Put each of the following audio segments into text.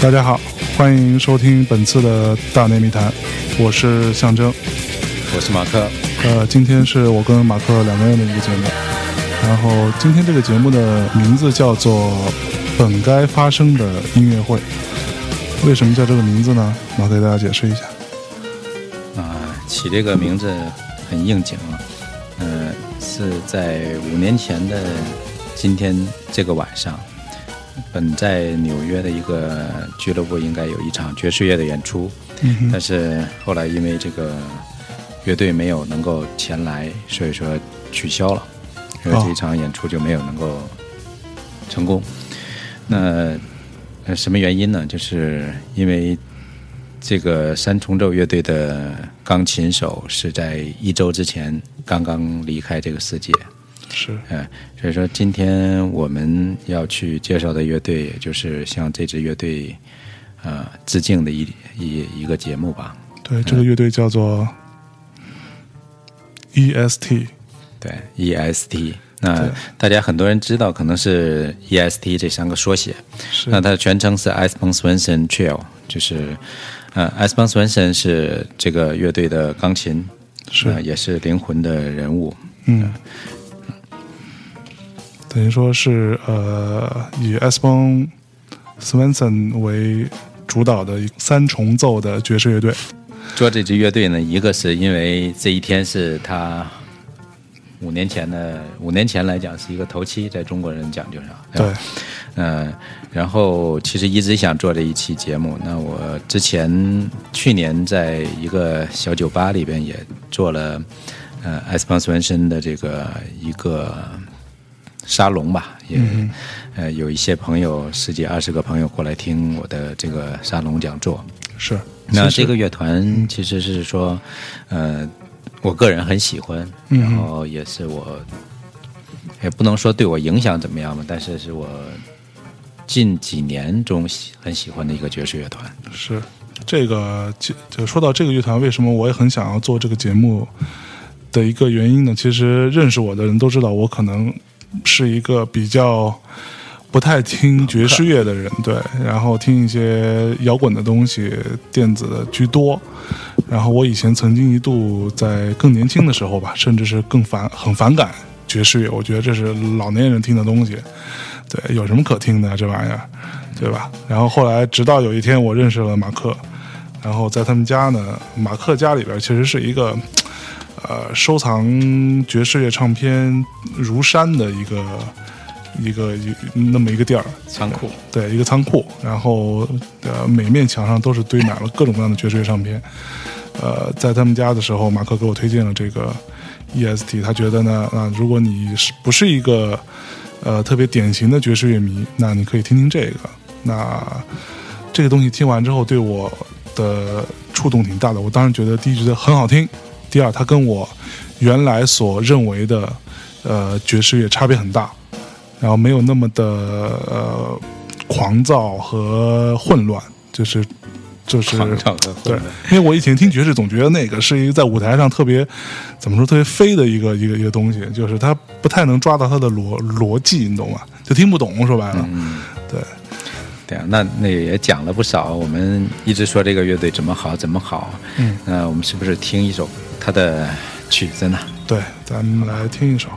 大家好，欢迎收听本次的大内密谈，我是象征，我是马克。呃，今天是我跟马克两个人的一个节目，然后今天这个节目的名字叫做《本该发生的音乐会》。为什么叫这个名字呢？我给大家解释一下。啊，起这个名字很应景啊。嗯，是在五年前的今天这个晚上。本在纽约的一个俱乐部应该有一场爵士乐的演出，但是后来因为这个乐队没有能够前来，所以说取消了，因为这一场演出就没有能够成功。那呃什么原因呢？就是因为这个三重奏乐队的钢琴手是在一周之前刚刚离开这个世界。是，哎，所以说今天我们要去介绍的乐队，也就是向这支乐队，呃，致敬的一一一个节目吧。对，这个乐队叫做 E.S.T。对，E.S.T。那大家很多人知道，可能是 E.S.T 这三个缩写。是。那它的全称是 e s p e n Swenson Trio，就是，呃 e s p e n Swenson 是这个乐队的钢琴，是，也是灵魂的人物。嗯。等于说是呃，以 e s p e n Swenson 为主导的三重奏的爵士乐队。做这支乐队呢，一个是因为这一天是他五年前的，五年前来讲是一个头七，在中国人讲究上。对。嗯，然后其实一直想做这一期节目。那我之前去年在一个小酒吧里边也做了呃 e s p e n Swenson 的这个一个。沙龙吧，也呃有一些朋友，十几二十个朋友过来听我的这个沙龙讲座。是，那这个乐团其实是说，呃，我个人很喜欢，然后也是我，也不能说对我影响怎么样吧，但是是我近几年中喜很喜欢的一个爵士乐团。是，这个就就说到这个乐团，为什么我也很想要做这个节目的一个原因呢？其实认识我的人都知道，我可能。是一个比较不太听爵士乐的人，对，然后听一些摇滚的东西、电子的居多。然后我以前曾经一度在更年轻的时候吧，甚至是更反很反感爵士乐，我觉得这是老年人听的东西。对，有什么可听的这玩意儿，对吧？然后后来直到有一天我认识了马克，然后在他们家呢，马克家里边其实是一个。呃，收藏爵士乐唱片如山的一个一个一那么一个地儿，仓库，对，一个仓库。然后呃，每面墙上都是堆满了各种各样的爵士乐唱片。呃，在他们家的时候，马克给我推荐了这个 E.S.T，他觉得呢，啊，如果你是不是一个呃特别典型的爵士乐迷，那你可以听听这个。那这个东西听完之后，对我的触动挺大的。我当时觉得，第一觉得很好听。第二，它跟我原来所认为的呃爵士乐差别很大，然后没有那么的呃狂躁和混乱，就是就是对，因为我以前听爵士总觉得那个是一个在舞台上特别怎么说特别飞的一个一个一个东西，就是他不太能抓到他的逻逻辑，你懂吗？就听不懂，说白了，对对啊，那那也讲了不少，我们一直说这个乐队怎么好怎么好，嗯，那我们是不是听一首？他的曲子呢？对，咱们来听一首。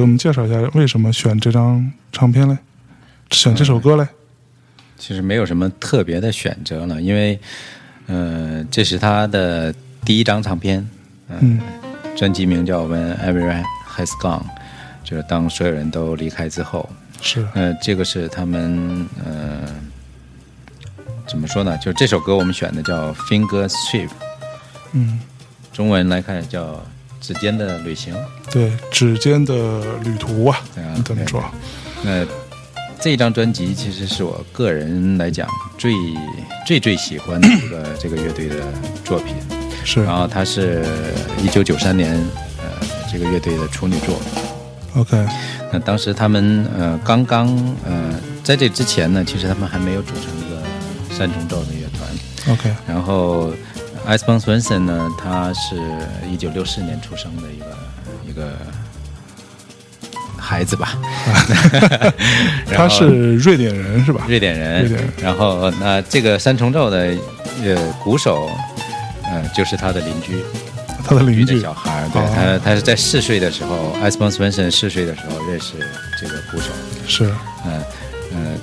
给我们介绍一下为什么选这张唱片嘞？选这首歌嘞？其实没有什么特别的选择了，因为，呃，这是他的第一张唱片，嗯，专辑名叫《When Everyone Has Gone》，就是当所有人都离开之后。是，呃，这个是他们，呃，怎么说呢？就这首歌我们选的叫《Finger Trip》，嗯，中文来看叫《指尖的旅行》。对，指尖的旅途啊，对啊这么说。那这张专辑其实是我个人来讲最最最喜欢的一个这个乐队的作品。是然后它是一九九三年，呃，这个乐队的处女作。OK，那当时他们呃刚刚呃在这之前呢，其实他们还没有组成一个三重奏的乐团。OK，然后 i s p o n Swenson 呢，他是一九六四年出生的一个一个孩子吧。他是瑞典人是吧？瑞典人，瑞典人。然后那这个三重奏的呃鼓手，呃就是他的邻居，他的邻邻居的小孩儿，对、哦。他他是在四岁的时候 i s p o n Swenson 四岁的时候认识这个鼓手，是。嗯嗯，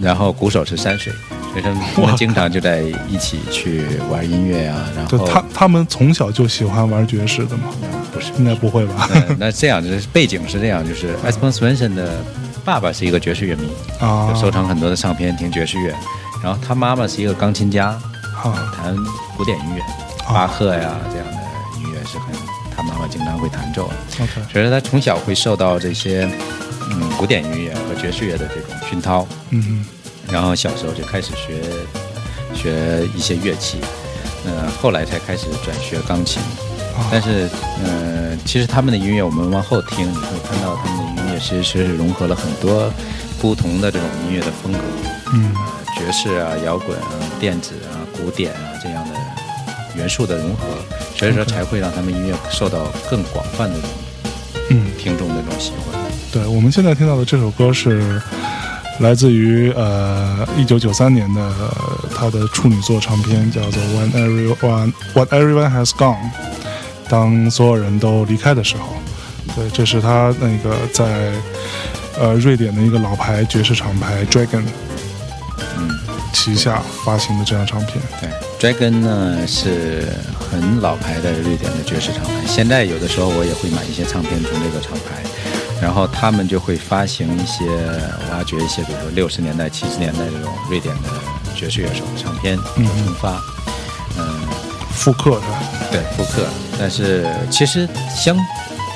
然后鼓手是三岁，所以说他们经常就在一起去玩音乐啊，然后他他们从小就喜欢玩爵士的嘛？不是应该不会吧？嗯，那这样就是背景是这样，就是 e s p o n Swenson 的爸爸是一个爵士乐迷，啊就，收藏很多的唱片，听爵士乐。然后他妈妈是一个钢琴家，啊弹古典音乐，巴赫呀这样的音乐是很，他妈妈经常会弹奏。，OK，所以说他从小会受到这些嗯古典音乐和爵士乐的这种熏陶，嗯然后小时候就开始学学一些乐器，呃，后来才开始转学钢琴。但是，呃，其实他们的音乐，我们往后听，你会看到他们的音乐其实是融合了很多不同的这种音乐的风格，嗯呃，爵士啊、摇滚啊、电子啊、古典啊这样的元素的融合，所以说才会让他们音乐受到更广泛的这种嗯，听众的这种喜欢。对，我们现在听到的这首歌是来自于呃一九九三年的他的处女作唱片，叫做《When Everyone What Everyone Has Gone》，当所有人都离开的时候。对，这是他那个在呃瑞典的一个老牌爵士厂牌 Dragon 嗯，旗下发行的这张唱片。对，Dragon 呢是很老牌的瑞典的爵士厂牌，现在有的时候我也会买一些唱片从这个厂牌，然后他们就会发行一些挖掘一些，比如说六十年代、七十年代这种瑞典的爵士乐手的唱片嗯发，嗯，复刻是吧？对，复刻，但是其实相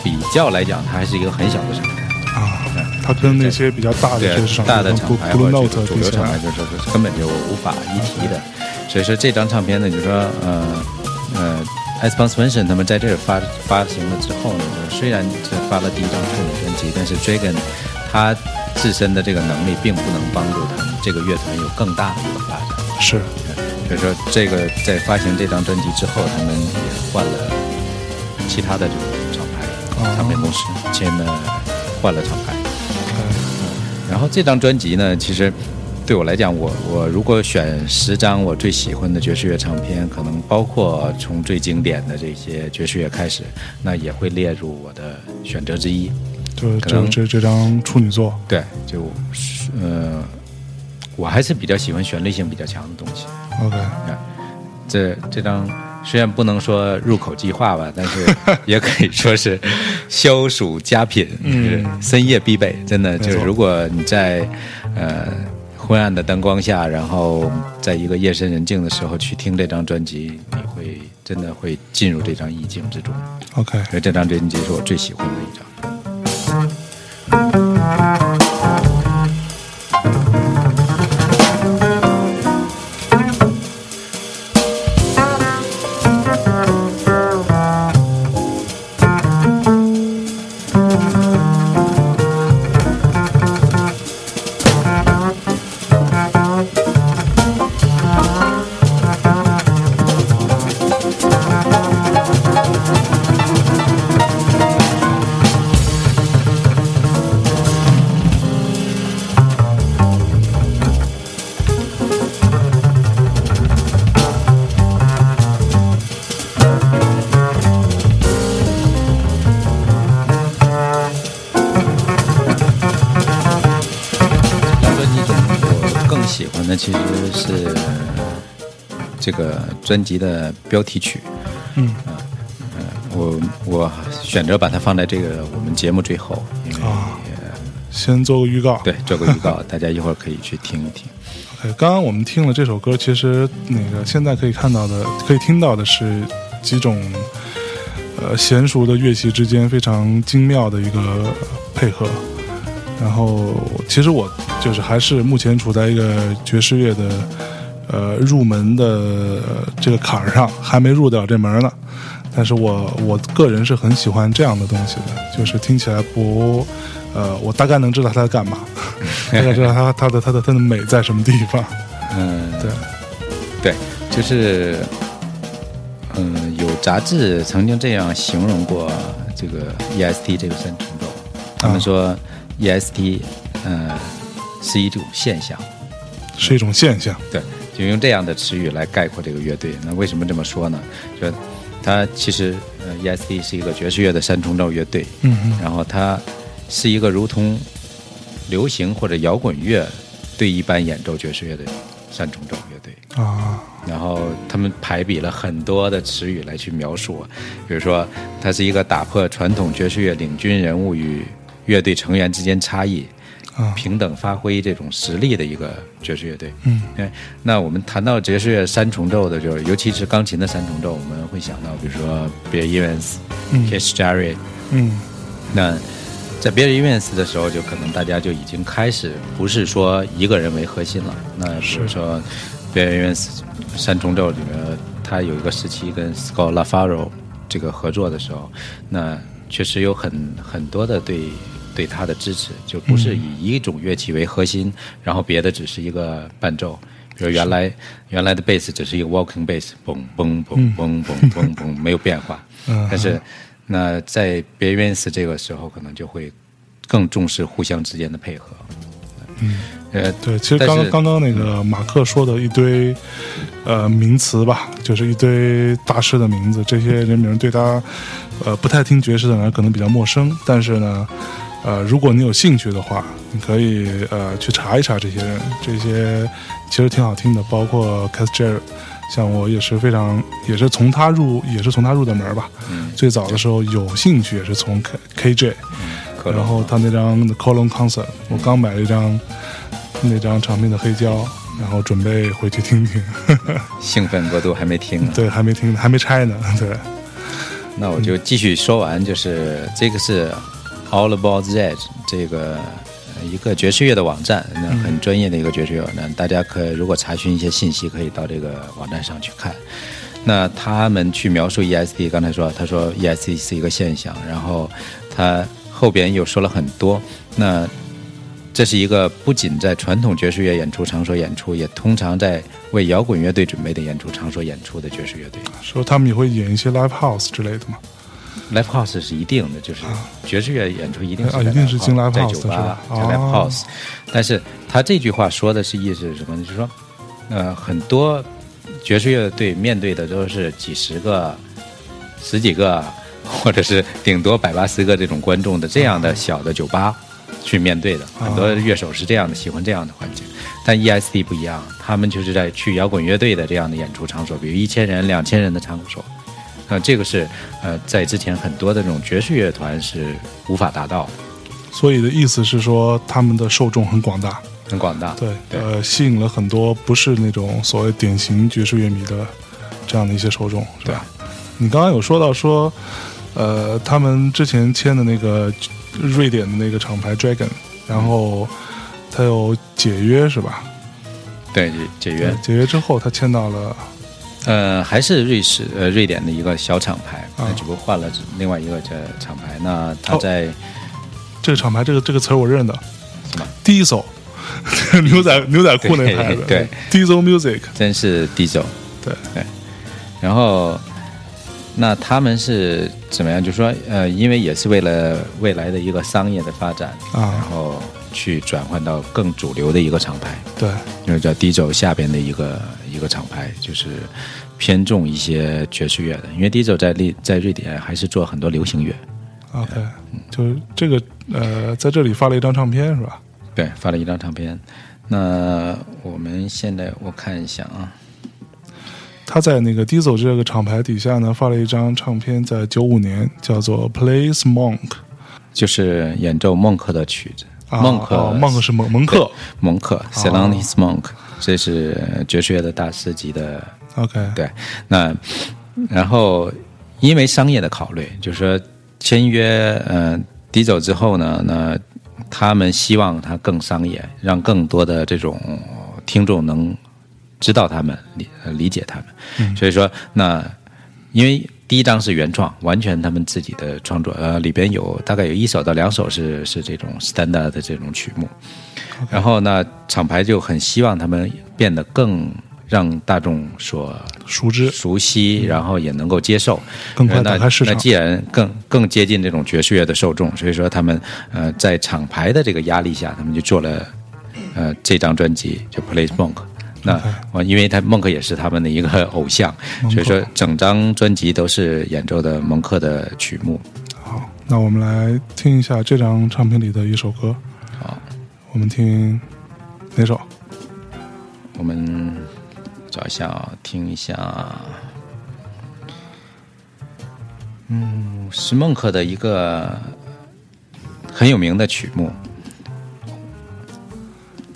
比较来讲，它还是一个很小的厂牌。啊，它跟那些比较大的大的牌厂牌或者主流厂牌，就是根本就无法一提的。所以说这张唱片呢，就是说，呃呃 e s p o n Swenson 他们在这儿发发行了之后呢，就是虽然是发了第一张处女专辑，但是 Dragon 他自身的这个能力并不能帮助他们这个乐团有更大的一个发展。是所以说，这个在发行这张专辑之后，他们也换了其他的这种厂牌哦唱片公司签了换了厂牌。呃然后这张专辑呢，其实对我来讲，我我如果选十张我最喜欢的爵士乐唱片，可能包括从最经典的这些爵士乐开始，那也会列入我的选择之一。就这这这张处女作对，就呃，我还是比较喜欢旋律性比较强的东西。，OK，这这张虽然不能说入口即化吧，但是 也可以说是消暑佳品，就是深夜必备。真的，就是如果你在呃昏暗的灯光下，然后在一个夜深人静的时候去听这张专辑，你会真的会进入这张意境之中。OK，所以这张专辑是我最喜欢的一张。这个专辑的标题曲。嗯我我选择把它放在这个我们节目最后，因为啊，先做个预告。对做个预告，大家一会儿可以去听一听。OK，刚刚我们听了这首歌，其实那个现在可以看到的、可以听到的是几种呃娴熟的乐器之间非常精妙的一个配合。然后，其实我就是还是目前处在一个爵士乐的呃入门的呃这个坎儿上，还没入得了这门呢。但是我我个人是很喜欢这样的东西的，就是听起来不，呃，我大概能知道它在干嘛，大概知道它它的它的它的美在什么地方。嗯，对，对，就是，嗯，有杂志曾经这样形容过这个 EST 这个三重奏，他们说 EST，呃，是一种现象，是一种现象。对，就用这样的词语来概括这个乐队。那为什么这么说呢？就它其实，呃，E.S.D 是一个爵士乐的三重奏乐队，嗯嗯然后它是一个如同流行或者摇滚乐对一般演奏爵士乐的三重奏乐队。啊，然后他们排比了很多的词语来去描述，比如说，它是一个打破传统爵士乐领军人物与乐队成员之间差异，啊平等发挥这种实力的一个爵士乐队。嗯对，那我们谈到爵士乐三重奏的，就是尤其是钢琴的三重奏，我们会想到，比如说 Bill Evans、嗯 Keith Jarrett。嗯那在 Bill Evans 的时候，就可能大家就已经开始不是说一个人为核心了。那比如说 Bill Evans 三重奏里面，他有一个时期跟 Scott LaFaro 这个合作的时候，那确实有很很多的对对他的支持，就不是以一种乐器为核心，然后别的只是一个伴奏。比如原来原来的贝斯只是一个 walking bass，嘣嘣嘣嘣嘣嘣嘣，没有变化。嗯但是那在别院士这个时候，可能就会更重视互相之间的配合。嗯，呃，对，其实刚刚刚刚那个马克说的一堆呃名词吧，就是一堆大师的名字，这些人名对他呃不太听爵士的人可能比较陌生，但是呢。呃，如果你有兴趣的话，你可以呃去查一查这些人，这些其实挺好听的，包括 c a s t Jerry，像我也是非常，也是从他入，也是从他入的门吧。嗯最早的时候有兴趣也是从 K KJ，嗯然后他那张 Colon Concert，我刚买了一张那张唱片的黑胶，然后准备回去听听。兴奋过度还没听呢。对，还没听，还没拆呢。对，那我就继续说完，就是这个是 All About That 这个呃一个爵士乐的网站，那很专业的一个爵士乐网站，大家可以如果查询一些信息，可以到这个网站上去看。那他们去描述 ESD，刚才说，他说 ESD 是一个现象，然后他后边又说了很多。那这是一个不仅在传统爵士乐演出场所演出，也通常在为摇滚乐队准备的演出场所演出的爵士乐队。说他们也会演一些 live house 之类的嘛。Live House 是一定的，就是爵士乐演出一定是一定是进 live 在酒吧在 Live 哦 House。但是他这句话说的是意思是什么呢？就是说，呃，很多爵士乐队面对的都是几十个、十几个，或者是顶多百八十个这种观众的这样的小的酒吧去面对的。很多乐手是这样的，喜欢这样的环境。但 ESD 不一样，他们就是在去摇滚乐队的这样的演出场所，比如一千人、两千人的场所。那这个是呃，在之前很多的这种爵士乐团是无法达到的，所以的意思是说，他们的受众很广大。很广大。对，对呃，吸引了很多不是那种所谓典型爵士乐迷的这样的一些受众，是吧？你刚刚有说到说，呃，他们之前签的那个瑞典的那个厂牌 Dragon，然后他有解约是吧？对，解解约对，解约之后他签到了呃，还是瑞士呃瑞典的一个小厂牌，啊。那只不过换了另外一个这厂牌。那他哦。在这个厂牌，这个这个词儿我认得。什么，Diesel，牛仔 牛仔裤那牌子，对，Diesel Music，真是 Diesel，对。对，然后那他们是怎么样？就是说，呃，因为也是为了未来的一个商业的发展，啊。然后去转换到更主流的一个厂牌，对，就是叫 Diesel 下边的一个一个厂牌，就是偏重一些爵士乐的。因为 Diesel 在瑞在瑞典还是做很多流行乐，OK，就是这个呃，在这里发了一张唱片是吧？对，发了一张唱片。那我们现在我看一下啊，他在那个 Diesel 这个厂牌底下呢，发了一张唱片，在九五年叫做《Plays Monk》。就是演奏孟克的曲子。啊孟克，哦孟克是蒙蒙克。蒙克 c e l a n i s Monk，这是爵士乐的大师级的。OK，对，那然后因为商业的考虑，就是说签约呃迪走之后呢，那他们希望他更商业，让更多的这种听众能知道他们理呃理解他们。所以说，那因为第一张是原创，完全他们自己的创作，呃，里边有大概有一首到两首是是这种 standard 的这种曲目。然后呢，厂牌就很希望他们变得更让大众所熟知熟悉，然后也能够接受，更快那打开市场那既然更更接近这种爵士乐的受众，所以说他们呃在厂牌的这个压力下，他们就做了呃这张专辑，就 Play Monk。那我因为他孟克也是他们的一个偶像，所以说整张专辑都是演奏的蒙克的曲目。好，那我们来听一下这张唱片里的一首歌。好，我们听哪首？我们找一下啊，听一下。嗯，是孟克的一个很有名的曲目。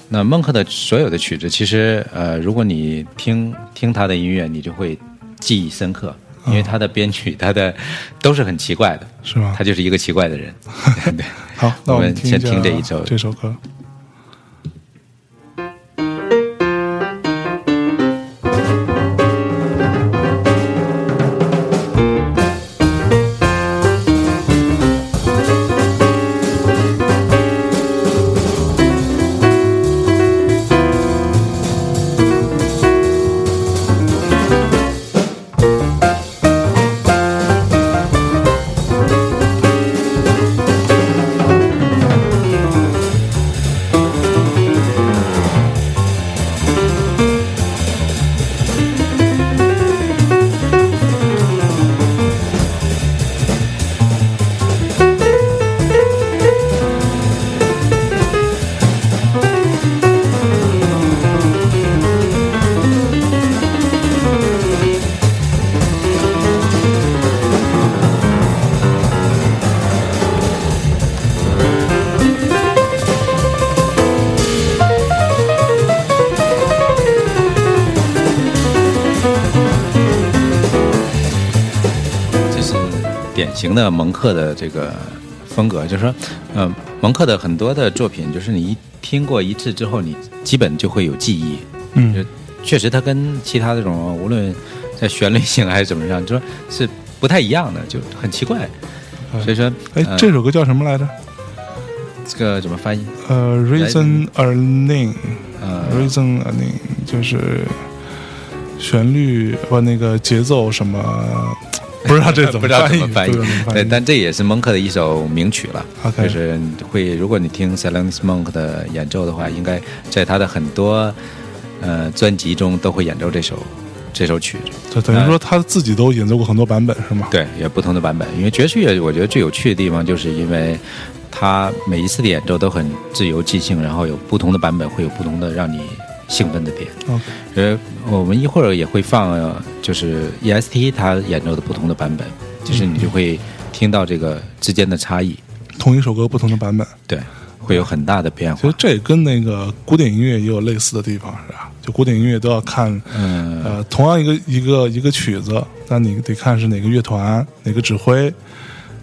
那孟克的所有的曲子，其实呃，如果你听听他的音乐，你就会记忆深刻，因为他的编曲，他的都是很奇怪的，是吗他？就是一个奇怪的人。对，好，那我们先听这一首这首歌。型的蒙克的这个风格，就是说，呃，蒙克的很多的作品，就是你一听过一次之后，你基本就会有记忆。嗯就确实它跟其他这种无论在旋律性还是怎么样，就说是不太一样的，就很奇怪。所以说，哎，呃这首歌叫什么来着？这个怎么翻译？呃，Reason a Name，呃，Reason a Name 就是旋律不那个节奏什么，不知道这怎不知道么翻译，怎么翻译不知道怎么，翻对，译但这也是蒙克的一首名曲了。就是会，如果你听 s e l e n s Monk 的演奏的话，应该在他的很多呃专辑中都会演奏这首这首曲子。就等于说他自己都演奏过很多版本是吗？对，有不同的版本。因为爵士乐，我觉得最有趣的地方，就是因为它每一次的演奏都很自由即兴，然后有不同的版本，会有不同的让你兴奋的点。OK 呃，我们一会儿也会放，呃就是 EST 他演奏的不同的版本，就是你就会听到这个之间的差异，同一首歌不同的版本，对，会有很大的变化其实。这也跟那个古典音乐也有类似的地方，是吧？就古典音乐都要看，嗯，呃，同样一个一个一个曲子，但你得看是哪个乐团、哪个指挥，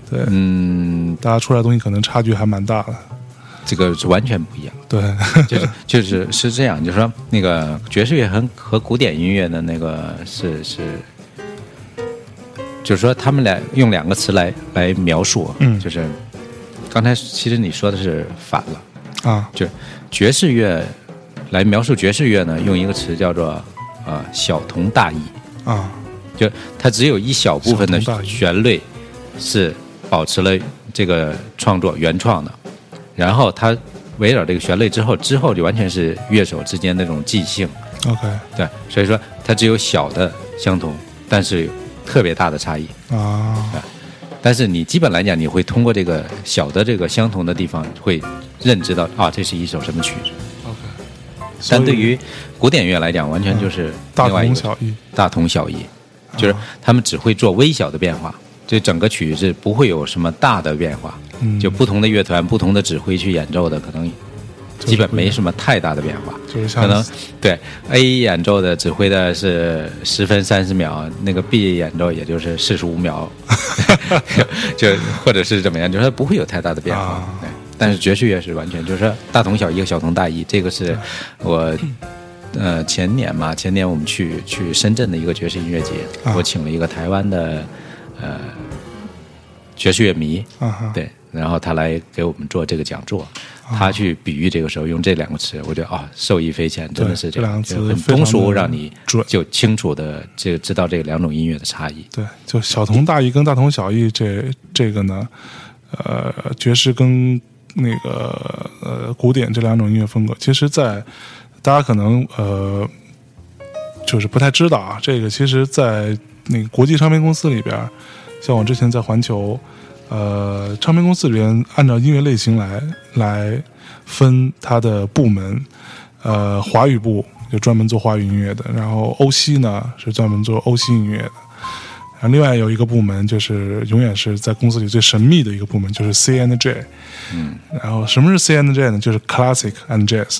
对，嗯，大家出来的东西可能差距还蛮大的。这个是完全不一样。对，就是就是是这样，就是说那个爵士乐和和古典音乐的那个是是，就是说他们俩用两个词来来描述，嗯。就是刚才其实你说的是反了，啊，就爵士乐来描述爵士乐呢，用一个词叫做呃小同大异，啊，就它只有一小部分的旋律是保持了这个创作原创的，然后它围绕这个旋律之后，之后就完全是乐手之间那种即兴，OK 对，所以说它只有小的相同，但是有特别大的差异。啊，但是你基本来讲，你会通过这个小的这个相同的地方，会认知到啊，这是一首什么曲子。OK，但对于古典乐来讲，完全就是大另外一个同小异。大同小异，就是他们只会做微小的变化，这整个曲子不会有什么大的变化。嗯，就不同的乐团、不同的指挥去演奏的，可能基本没什么太大的变化。就是可能对 A 演奏的指挥的是十分三十秒，那个 B 演奏也就是四十五秒，就或者是怎么样，就是它不会有太大的变化。啊。对，但是爵士乐是完全就是大同小异和小同大异，这个是我。呃，前年嘛，前年我们去去深圳的一个爵士音乐节，啊。我请了一个台湾的呃爵士乐迷，啊，对，然后他来给我们做这个讲座，啊他去比喻这个时候用这两个词，我觉得啊、受益匪浅，真的是样，这两个词就很通俗，让你就清楚的这个知道这两种音乐的差异。对，就小同大异跟大同小异这这个呢，呃，爵士跟那个呃古典这两种音乐风格，其实在大家可能呃就是不太知道啊，这个其实，在那个国际唱片公司里边，像我之前在环球，呃，唱片公司里边按照音乐类型来来分它的部门，呃，华语部就专门做华语音乐的，然后欧西呢是专门做欧西音乐的。然后另外有一个部门，就是永远是在公司里最神秘的一个部门，就是 C and J。嗯，然后什么是 C and J 呢？就是 Classic and Jazz，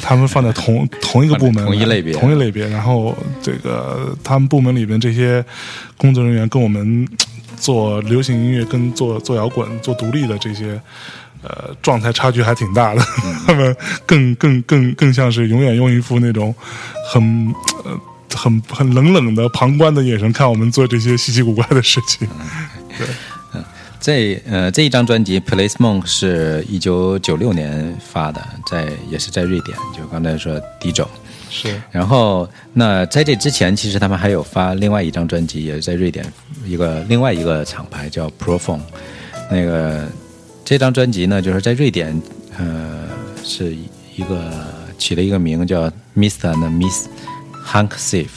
他们放在同同一个部门，同一类别同一类别。然后这个他们部门里边这些工作人员跟我们做流行音乐、跟做做摇滚、做独立的这些。呃，状态差距还挺大的，他们更更更更像是永远用一副那种很呃很很冷冷的旁观的眼神看我们做这些稀奇古怪的事情。对这呃这一张专辑《Place Monk》是一九九六年发的，在也是在瑞典，就刚才说迪州。是然后，那在这之前，其实他们还有发另外一张专辑，也是在瑞典一个另外一个厂牌叫 Prophone。那个这张专辑呢，就是在瑞典，呃，是一个起了一个名叫 Mr. and Miss Hank Safe。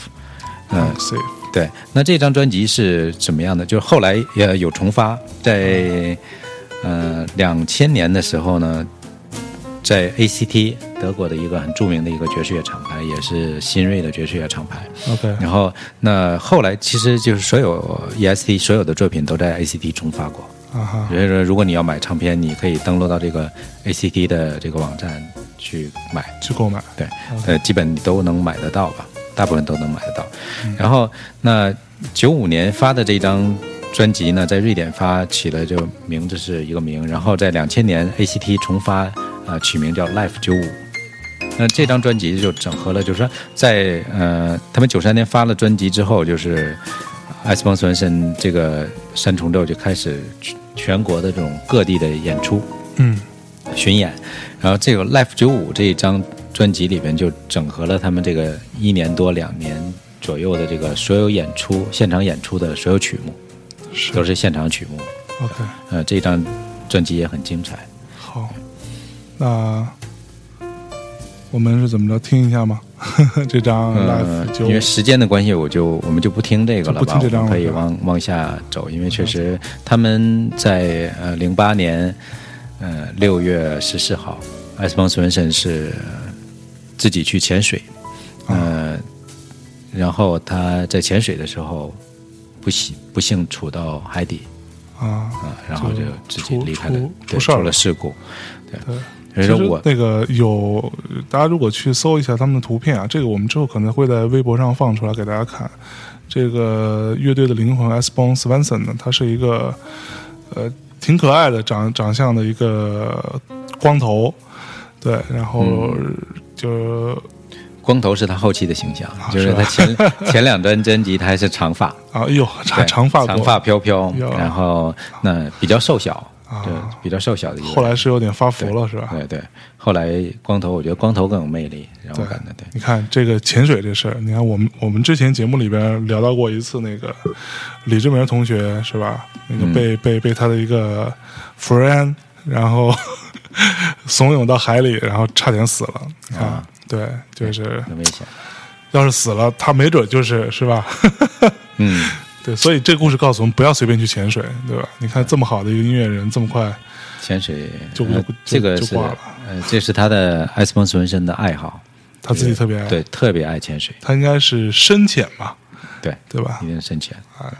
嗯、safe，对，那这张专辑是怎么样的？就是后来也有重发，在呃两千年的时候呢，在 ACT 德国的一个很著名的一个爵士乐厂牌，也是新锐的爵士乐厂牌。OK，然后那后来其实就是所有 EST 所有的作品都在 ACT 重发过。啊哈，所以说，如果你要买唱片，你可以登录到这个 ACT 的这个网站去买。去购买对，呃，基本你都能买得到吧，大部分都能买得到。然后，那九五年发的这张专辑呢，在瑞典发起了就名字是一个名，然后在两千年 ACT 重发，呃，取名叫 Life 九五。那这张专辑就整合了，就是说在呃，他们九三年发了专辑之后，就是艾斯邦斯文森这个三重奏就开始全全国的这种各地的演出，嗯巡演，然后这个 Life 九五这一张专辑里边就整合了他们这个一年多两年左右的这个所有演出现场演出的所有曲目，是都是现场曲目。OK，呃，这张专辑也很精彩。好，那我们是怎么着？听一下吗？这张呃因为时间的关系，我就我们就不听这个了吧，不听这张我们可以往往下走，因为确实他们在呃零八年呃六月十四号，艾斯邦斯文森是自己去潜水，啊呃，然后他在潜水的时候不幸不幸处到海底啊，啊、然后就自己离开了出，事儿了事故，对，对。其实我那个有，大家如果去搜一下他们的图片啊，这个我们之后可能会在微博上放出来给大家看。这个乐队的灵魂 S. Bone Swanson 呢，他是一个呃挺可爱的长长相的一个光头，对，然后嗯就光头是他后期的形象，就是他前 前两张专辑他还是长发，啊，哎呦，长长发长发飘飘，然后那比较瘦小，对比较瘦小的一个。后来是有点发福了，是吧？对对，后来光头，我觉得光头更有魅力，让我感觉对。你看这个潜水这事儿，你看我们我们之前节目里边聊到过一次，那个李志明同学是吧？那个嗯被、被被他的一个 friend，然后 怂恿到海里，然后差点死了。你看，啊对，就是很危险。要是死了，他没准就是是吧？嗯，对，所以这故事告诉我们，不要随便去潜水，对吧？你看这么好的一个音乐人，这么快潜水就这个是就挂了呃，这是他的艾斯彭斯文森的爱好。他自己特别爱，对，特别爱潜水，他应该是深潜吧，对，对吧一？定是深潜。哎，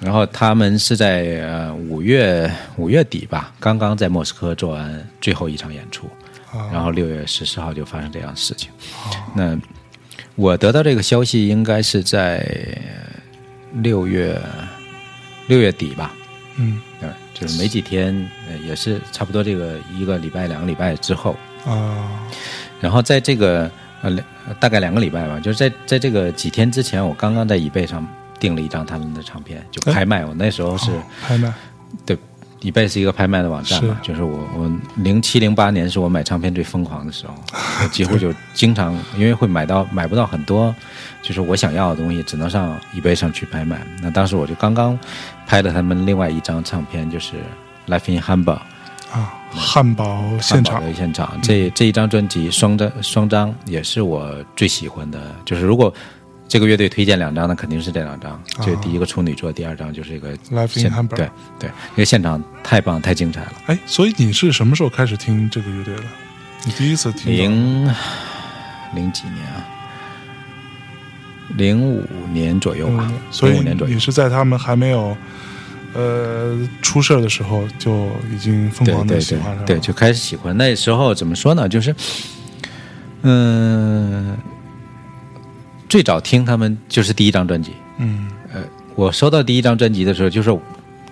然后他们是在呃五月五月底吧，刚刚在莫斯科做完最后一场演出，啊。然后六月十四号就发生这样的事情。那我得到这个消息应该是在六月六月底吧，嗯。对，就是没几天，呃，也是差不多这个一个礼拜、两个礼拜之后，啊。然后在这个呃两大概两个礼拜吧，就是在在这个几天之前，我刚刚在椅背上订了一张他们的唱片，就拍卖。我那时候是哦拍卖对，以贝是一个拍卖的网站嘛，是就是我我零七零八年是我买唱片最疯狂的时候，我 几乎就经常因为会买到买不到很多，就是我想要的东西，只能上以贝上去拍卖。那当时我就刚刚拍了他们另外一张唱片，就是《Life in Hamburg》。啊，汉堡现场汉堡的现场，这这一张专辑双张双张也是我最喜欢的。就是如果这个乐队推荐两张，那肯定是这两张。就第一个处女座，第二张就是一个 Live in 现 Hamburg 对对，因为现场太棒太精彩了。哎，所以你是什么时候开始听这个乐队的？你第一次听零零几年啊，零五年左右吧嗯，所以零五年左右你。是在他们还没有呃出事儿的时候就已经疯狂的喜欢上了，对，就开始喜欢。那时候怎么说呢？就是，嗯、最早听他们就是第一张专辑。嗯呃我收到第一张专辑的时候，就是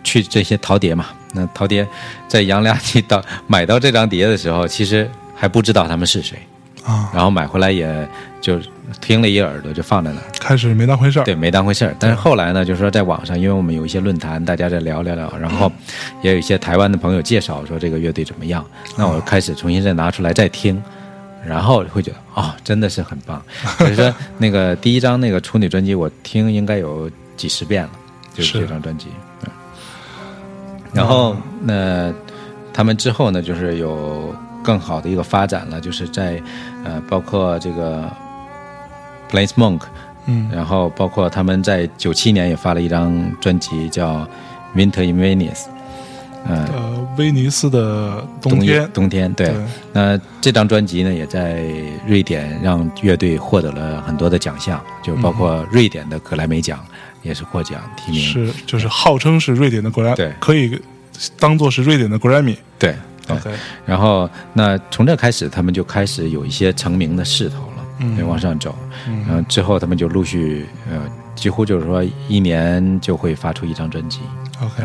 去这些淘碟嘛。那淘碟在杨家去到买到这张碟的时候，其实还不知道他们是谁。啊，然后买回来也就听了一耳朵就放在那儿，开始没当回事儿，对，没当回事儿。但是后来呢，就是说在网上，因为我们有一些论坛，大家在聊聊聊，然后也有一些台湾的朋友介绍说这个乐队怎么样，那我开始重新再拿出来再听，然后会觉得哦，真的是很棒。所以说那个第一张那个处女专辑，我听应该有几十遍了，就是是这张专辑。对然后那他们之后呢，就是有更好的一个发展了，就是在呃，包括这个 Plains Monk，嗯然后包括他们在九七年也发了一张专辑叫《Winter in Venice》，嗯、呃，威尼斯的冬冬天，冬天对。对那这张专辑呢，也在瑞典让乐队获得了很多的奖项，就包括瑞典的格莱美奖也是获奖提名。是就是号称是瑞典的格莱，对可以当做是瑞典的格莱米。对对。OK，然后那从这开始，他们就开始有一些成名的势头了，嗯，往上走。嗯然后之后他们就陆续呃，几乎就是说一年就会发出一张专辑。OK，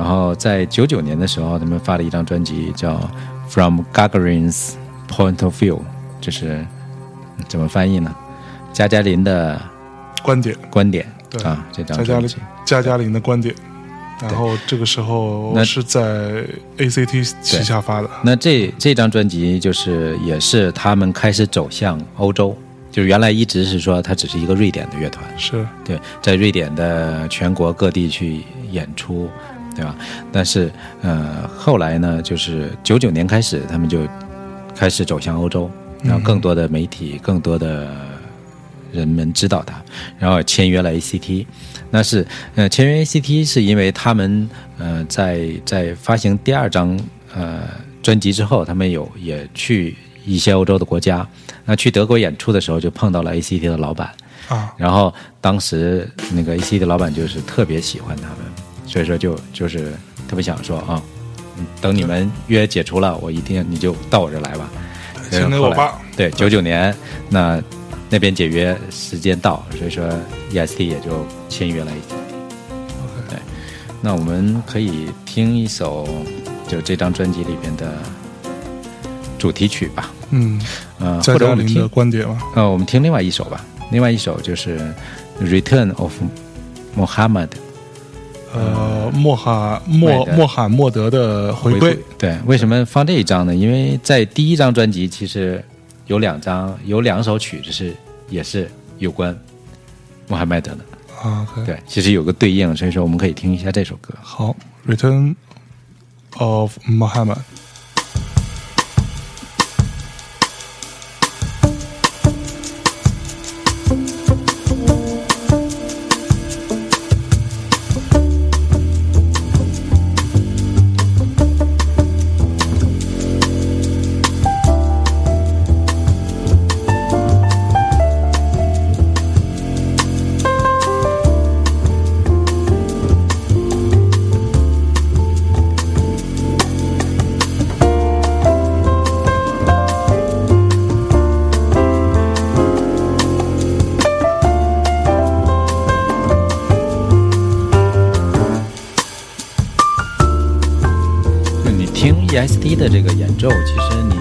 然后在九九年的时候，他们发了一张专辑叫《From Gagarin's Point of View》，就是嗯怎么翻译呢？加加林的观点，观点对啊，这张专辑。加加林的观点。然后这个时候那是在 ACT 旗下发的，那这这张专辑就是也是他们开始走向欧洲，就是原来一直是说它只是一个瑞典的乐团，是对，在瑞典的全国各地去演出，对吧？但是呃，后来呢，就是九九年开始，他们就开始走向欧洲，然后更多的媒体、更多的人们知道他，然后签约了 ACT。那是呃，签约 ACT 是因为他们呃在在发行第二张呃专辑之后，他们有也去一些欧洲的国家。那去德国演出的时候，就碰到了 ACT 的老板。啊，然后当时那个 ACT 的老板就是特别喜欢他们，所以说就就是特别想说啊，嗯等你们约解除了，我一定你就到我这来吧。请给我吧。对，九九年那那边解约时间到，所以说 EST 也就签约了 OK。对，那我们可以听一首就这张专辑里边的主题曲吧，嗯，呃，或者我们听观点吧，呃，我们听另外一首吧，另外一首就是《Return of Muhammad》呃，莫罕穆麦的穆罕默德的回归，对，为什么放这一张呢？因为在第一张专辑其实有两张，有两首曲子是也是有关穆罕默德的，啊对，其实有个对应，所以说我们可以听一下这首歌。好，Return of Muhammad。的这个演奏，其实你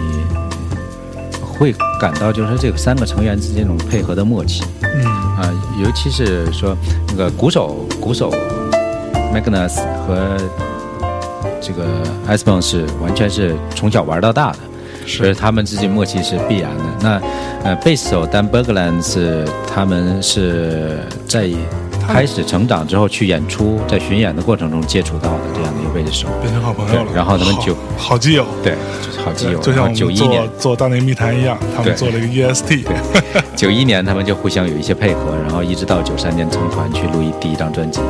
会感到就是说这个三个成员之间这种配合的默契。嗯啊，尤其是说那个鼓手，鼓手 Magnus 和这个 e s p o n 是完全是从小玩到大的，所以是他们之间默契是必然的。那呃，贝斯手 Dan Bergland 是他们是在开始成长之后去演出，在巡演的过程中接触到的这样的一个贝斯手，变成好朋友了。然后他们好就好基友，对，就是好基友。就像九一年，做大内密谈一样，他们做了一个 EST，九一年他们就互相有一些配合，然后一直到九三年成团去录一第一张专辑。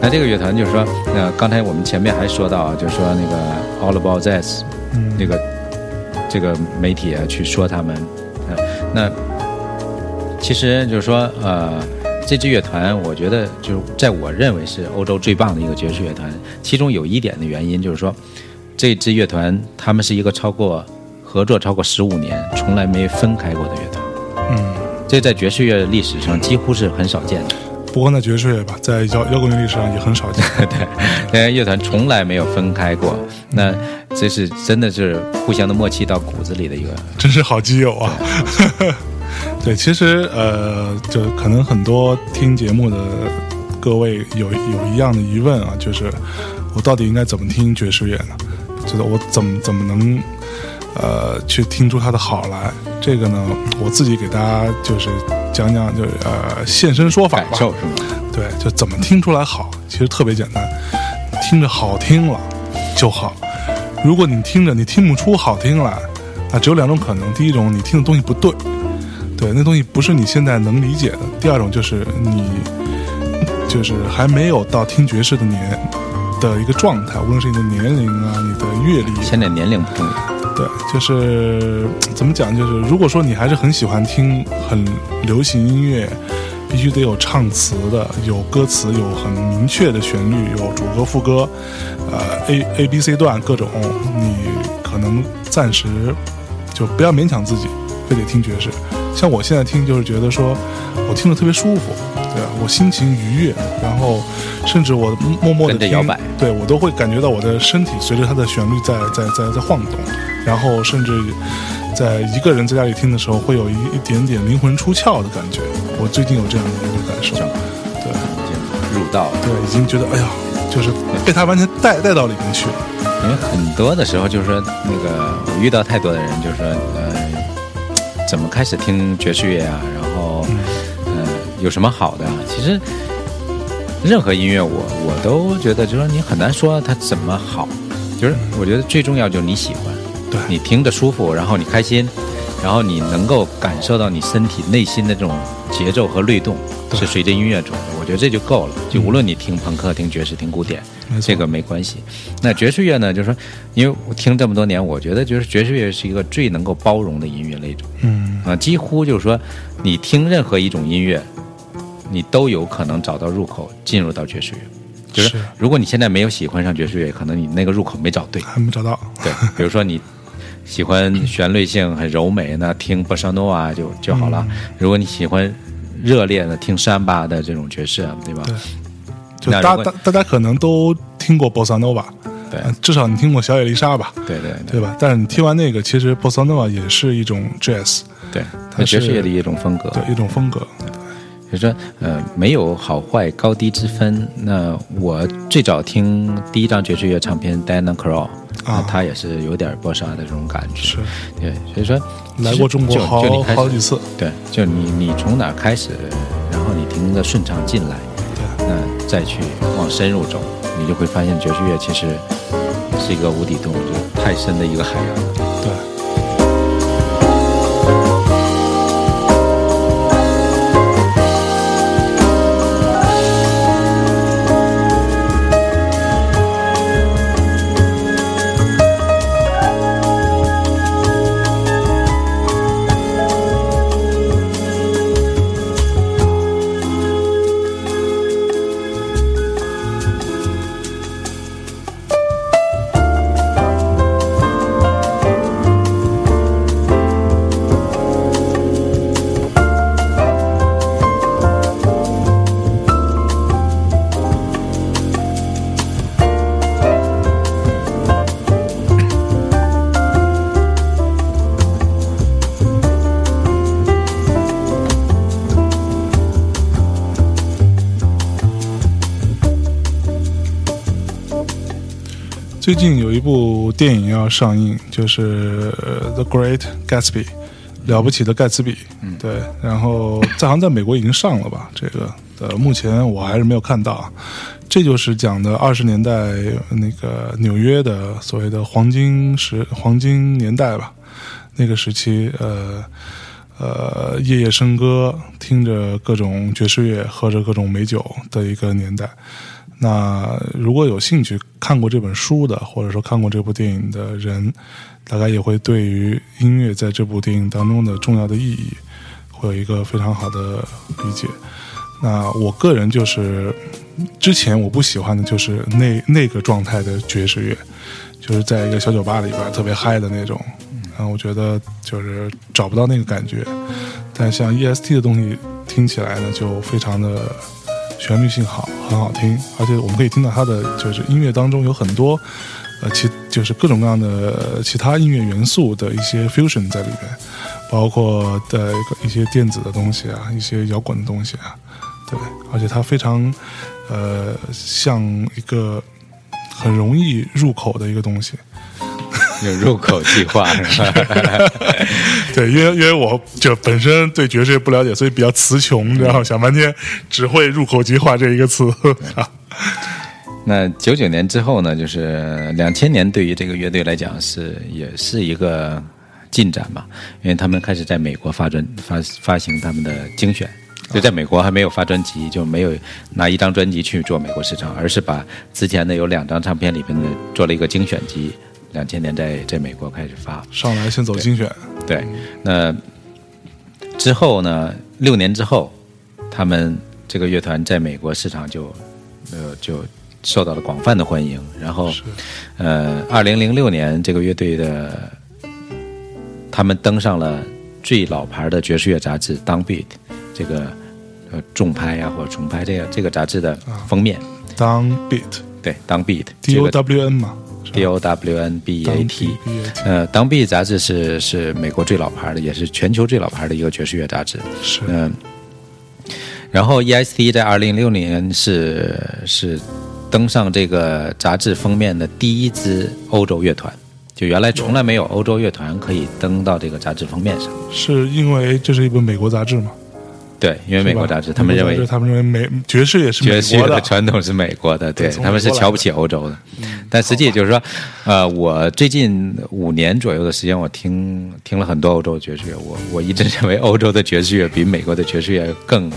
那这个乐团就是说，呃，刚才我们前面还说到啊，就是说那个 All About Jazz 嗯，那个这个媒体啊去说他们，呃，那其实就是说，呃，这支乐团，我觉得就是在我认为是欧洲最棒的一个爵士乐团。其中有一点的原因就是说，这支乐团他们是一个超过合作超过十五年，从来没分开过的乐团。嗯。这在爵士乐历史上几乎是很少见的。不光在爵士乐吧，在摇摇滚乐历史上也很少见。对，这些乐团从来没有分开过。那这是真的是互相的默契到骨子里的一个。真是好基友啊！对，其实呃，就可能很多听节目的各位有有一样的疑问啊，就是我到底应该怎么听爵士乐呢？就是我怎么怎么能呃去听出它的好来？这个呢，我自己给大家就是讲讲，就是呃现身说法吧。感受是吗？对，就怎么听出来好，其实特别简单，听着好听了就好。如果你听着你听不出好听来，那只有两种可能：第一种，你听的东西不对，对，那东西不是你现在能理解的；第二种就是你就是还没有到听爵士的年的一个状态，无论是你的年龄啊、你的阅历，现在年龄不重要，对，就是怎么讲？就是如果说你还是很喜欢听很流行音乐，必须得有唱词的，有歌词，有很明确的旋律，有主歌、副歌，呃，A A B C 段各种，你可能暂时就不要勉强自己，非得听爵士。像我现在听，就是觉得说我听着特别舒服，对吧？我心情愉悦，然后甚至我默默的摇摆对我都会感觉到我的身体随着它的旋律在在在在晃动，然后甚至在一个人在家里听的时候，会有一一点点灵魂出窍的感觉。我最近有这样的一个感受，对已经入道了。对，已经觉得哎呀，就是被他完全带带到里面去了。因为很多的时候就是说，那个我遇到太多的人，就是说，呃，怎么开始听爵士乐啊？然后，呃，有什么好的啊？其实，任何音乐我我都觉得，就是说你很难说它怎么好，就是我觉得最重要就是你喜欢，对你听着舒服，然后你开心，然后你能够感受到你身体内心的这种节奏和律动对是随着音乐走的，我觉得这就够了。就无论你听朋克、听爵士、听古典，这个没关系。那爵士乐呢，就是说，因为我听这么多年，我觉得就是爵士乐是一个最能够包容的音乐类种嗯，啊，几乎就是说，你听任何一种音乐，你都有可能找到入口，进入到爵士乐。就是是如果你现在没有喜欢上爵士乐，可能你那个入口没找对。还没找到。对，比如说你喜欢旋律性很柔美，那听波萨诺瓦就就好了。如果你喜欢热烈的听山巴的这种爵士，对吧？对就大大大家可能都听过 bossa nova，对呃至少你听过小野丽莎吧，对对对对吧？但是你听完那个，其实 bossa nova 也是一种 jazz，对，它爵士乐的一种风格。对，一种风格。就是说，呃，没有好坏高低之分。那我最早听第一张爵士乐唱片 Diana Krall，啊它也是有点波萨的这种感觉。是对，所以说来过中国就好就你好几次，对，就你你从哪儿开始，然后你听着顺畅进来，对，那再去往深入走，你就会发现爵士乐其实是一个无底洞，就太深的一个海洋了。最近有一部电影要上映，就是《The Great Gatsby》，了不起的盖茨比。嗯对，然后在好像在美国已经上了吧？这个呃，目前我还是没有看到。这就是讲的二十年代那个纽约的所谓的黄金时黄金年代吧，那个时期，呃呃，夜夜笙歌，听着各种爵士乐，喝着各种美酒的一个年代。那如果有兴趣看过这本书的，或者说看过这部电影的人，大概也会对于音乐在这部电影当中的重要的意义，会有一个非常好的理解。那我个人就是之前我不喜欢的就是那那个状态的爵士乐，就是在一个小酒吧里边特别嗨的那种，然后我觉得就是找不到那个感觉。但像 EST 的东西听起来呢，就非常的旋律性好，很好听，而且我们可以听到它的就是音乐当中有很多呃其就是各种各样的其他音乐元素的一些 fusion 在里边，包括的一个一些电子的东西啊，一些摇滚的东西啊，对，而且它非常呃像一个很容易入口的一个东西。有入口即化 是吧？对，因为因为我就本身对爵士乐不了解，所以比较词穷，然后想半天只会入口即化这一个词。啊那九九年之后呢，就是两千年，对于这个乐队来讲是也是一个进展吧，因为他们开始在美国发专发发行他们的精选，就在美国还没有发专辑，就没有拿一张专辑去做美国市场，而是把之前的有两张唱片里边的做了一个精选集，两千年在在美国开始发。上来先走精选，对，那之后呢？六年之后，他们这个乐团在美国市场就呃就受到了广泛的欢迎。然后，呃，二零零六年这个乐队的他们登上了最老牌的爵士乐杂志《Downbeat》这个呃重拍啊或者重拍这个这个杂志的封面。Down Beat，对，Downbeat D 这 O 个 W N 嘛 D O W N B E A T。呃，《当 B》杂志是是美国最老牌的，也是全球最老牌的一个爵士乐杂志。是嗯、然后 EST 在二零零六年是是登上这个杂志封面的第一支欧洲乐团，就原来从来没有欧洲乐团可以登到这个杂志封面上。是因为这是一本美国杂志嘛？对，因为美国杂志，他们认为他们认为美爵士也是爵士乐的美国的，传统是美国的，对他们是瞧不起欧洲的。但实际就是说，呃，我最近五年左右的时间，我听听了很多欧洲爵士乐，我我一直认为欧洲的爵士乐比美国的爵士乐更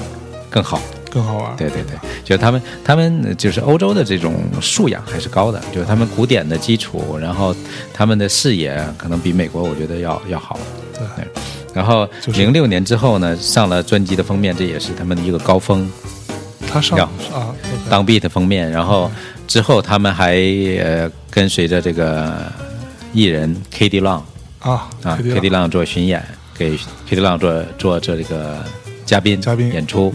更好。更好玩。对对对，就是他们他们就是欧洲的这种素养还是高的，就是他们古典的基础，然后他们的视野可能比美国我觉得要要好。对然后就是零六年之后呢，上了专辑的封面，这也是他们的一个高峰。他上要啊当 beat 封面，然后之后他们还呃跟随着这个艺人 K D Long 啊啊 KD K D Long 做巡演，给 K D Long 做做这个嘉宾嘉宾演出，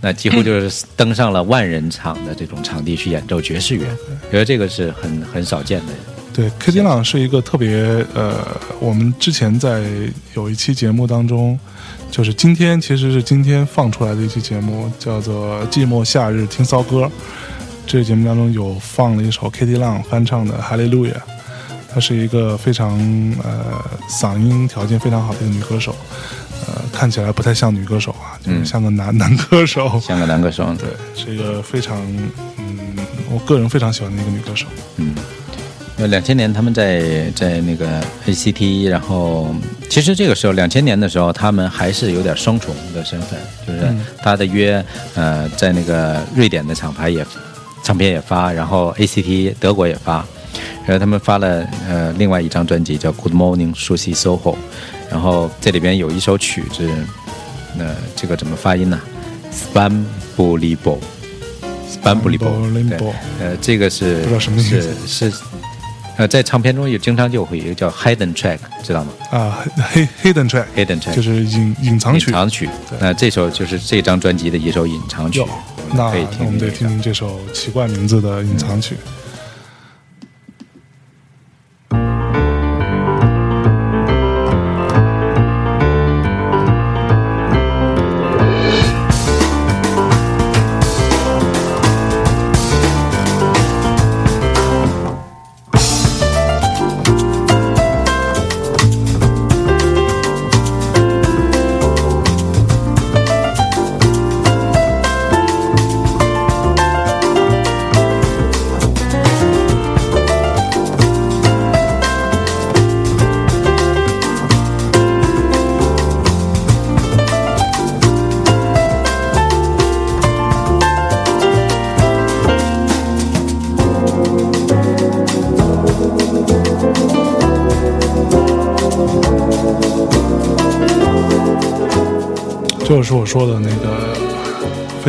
那几乎就是登上了万人场的这种场地去演奏爵士乐，觉得这个是很很少见的。对，K D 朗是一个特别呃，我们之前在有一期节目当中，就是今天其实是今天放出来的一期节目，叫做《寂寞夏日听骚歌》。这个节目当中有放了一首 K D 浪翻唱的《哈利路亚》，她是一个非常呃嗓音条件非常好的一个女歌手，呃，看起来不太像女歌手啊，就是嗯像个男、男歌手。像个男歌手，对，是一个非常嗯，我个人非常喜欢的一个女歌手。嗯，呃，两千年他们在在那个 ACT，然后其实这个时候两千年的时候，他们还是有点双重的身份，就是嗯他的约呃在那个瑞典的厂牌也唱片也发，然后 ACT 德国也发，然后他们发了呃另外一张专辑叫 Good Morning Susie Soho，然后这里边有一首曲子，那、这个怎么发音呢？Spambulibo。Spambulibo，Spambulibo 对，呃，这个是不知道什么意思是是，呃，在唱片中也经常就会有一个叫 hidden track，知道吗啊，黑 Hidden Track？hidden track 就是隐隐藏曲。隐藏曲。那这首就是这张专辑的一首隐藏曲，，那可以那我们得听听听这首奇怪名字的隐藏曲。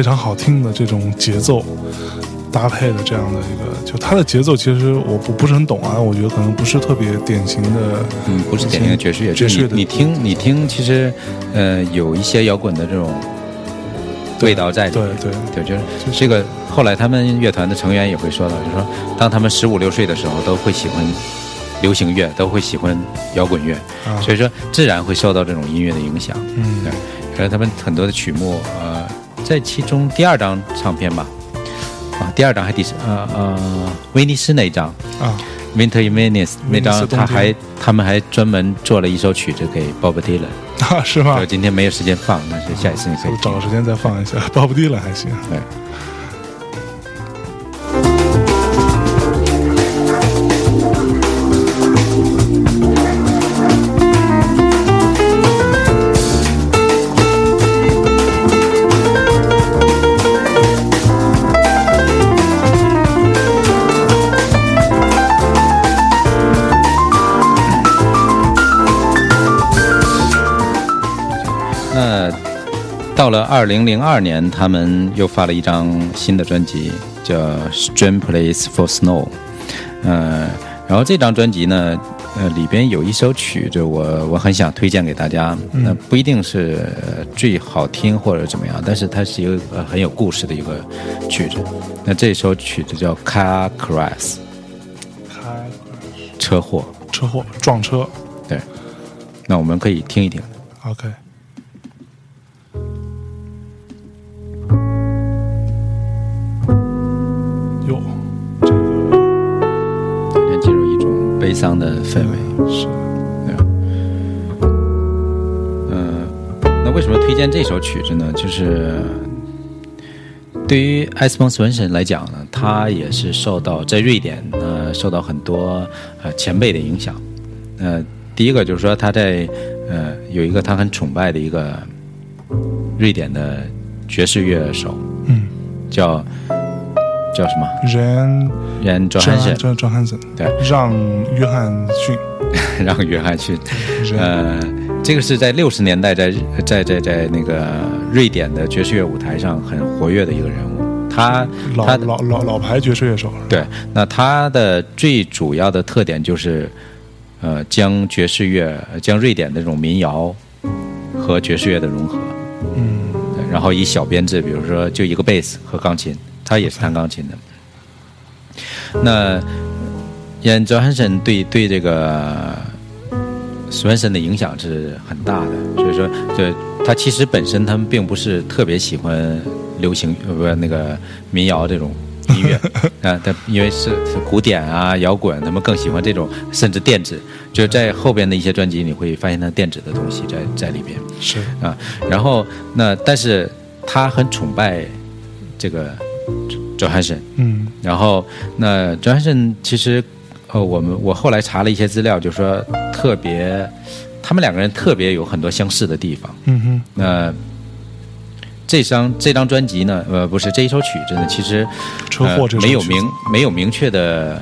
非常好听的这种节奏搭配的这样的一个，就它的节奏其实我不不是很懂啊，我觉得可能不是特别典型的，嗯，不是典型的爵士乐，爵士的你你听你听，其实呃有一些摇滚的这种味道在里面。对对对，就是这个。后来他们乐团的成员也会说到，就是说，当他们十五六岁的时候，都会喜欢流行乐，都会喜欢摇滚乐，啊所以说自然会受到这种音乐的影响。嗯对，而他们很多的曲目，呃，在其中第二张唱片吧，啊，第二张还第四，呃呃，威尼斯那一张啊，Winter in Venice 那张，他还他们还专门做了一首曲子给 Bob Dylan，啊是吗我？今天没有时间放，但是下一次你可以找个。时间再放一下，，Bob Dylan 还行。对。二零零二年，他们又发了一张新的专辑，叫《Strange Place for Snow》。呃，然后这张专辑呢，呃，里边有一首曲子我，我很想推荐给大家。那不一定是呃最好听或者怎么样，但是它是一个呃很有故事的一个曲子。那这首曲子叫《Car Crash》，开车祸。车祸撞车对，那我们可以听一听。，OK。悲伤的氛围。是对吧？嗯、那为什么推荐这首曲子呢？就是对于埃斯彭·斯文森来讲呢，他也是受到在瑞典呃受到很多呃前辈的影响。呃，第一个就是说他在呃有一个他很崇拜的一个瑞典的爵士乐手，嗯，叫叫什么？人人 Johansson，张张汉森，对，让约翰逊，让约翰逊。呃，这个是在六十年代在在在在那个瑞典的爵士乐舞台上很活跃的一个人物。他老他老老老牌爵士乐手，对，那他的最主要的特点就是，呃，将爵士乐、将瑞典的这种民谣和爵士乐的融合。嗯。然后以小编制，比如说就一个贝斯和钢琴，他也是弹钢琴的。那演 Johansson 对对这个 Swenson 的影响是很大的，所以说，这他其实本身他们并不是特别喜欢流行呃不那个民谣这种音乐 啊，他因为是是古典啊摇滚，他们更喜欢这种甚至电子，就是在后边的一些专辑你会发现他电子的东西在在里边。是啊，然后那但是他很崇拜这个 Johansson，嗯。然后那 Johansson 其实呃我们我后来查了一些资料，就说特别他们两个人特别有很多相似的地方。嗯哼。那这张这张专辑呢，呃不是这一首曲子呢，其实车祸没有明没有明确的